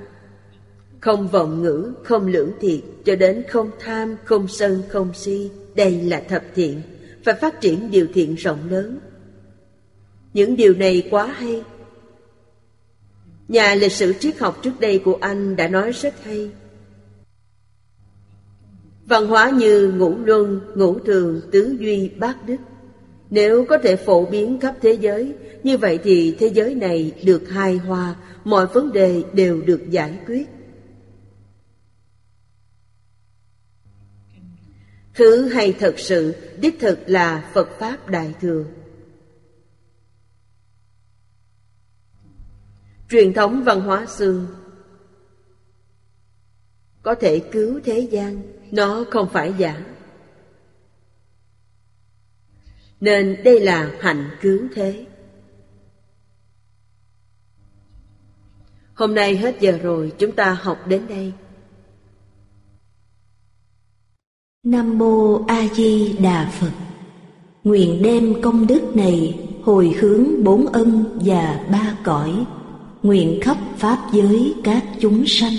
không vọng ngữ không lưỡng thiệt cho đến không tham không sân không si. Đây là thập thiện phải phát triển điều thiện rộng lớn. Những điều này quá hay. Nhà lịch sử triết học trước đây của anh đã nói rất hay. Văn hóa như ngũ luân, ngũ thường, tứ duy, bát đức nếu có thể phổ biến khắp thế giới, Như vậy thì thế giới này được hài hòa, Mọi vấn đề đều được giải quyết. Thứ hay thật sự, đích thực là Phật Pháp Đại Thừa. Truyền thống văn hóa xưa, có thể cứu thế gian, nó không phải giả nên đây là hạnh cứu thế. Hôm nay hết giờ rồi, chúng ta học đến đây. Nam mô a di đà phật. Nguyện đem công đức này hồi hướng bốn ân và ba cõi. Nguyện khắp pháp giới các chúng sanh,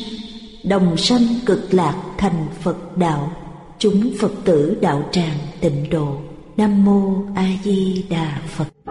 đồng sanh cực lạc thành phật đạo. Chúng Phật tử đạo tràng tịnh độ. Nam mô A Di Đà Phật.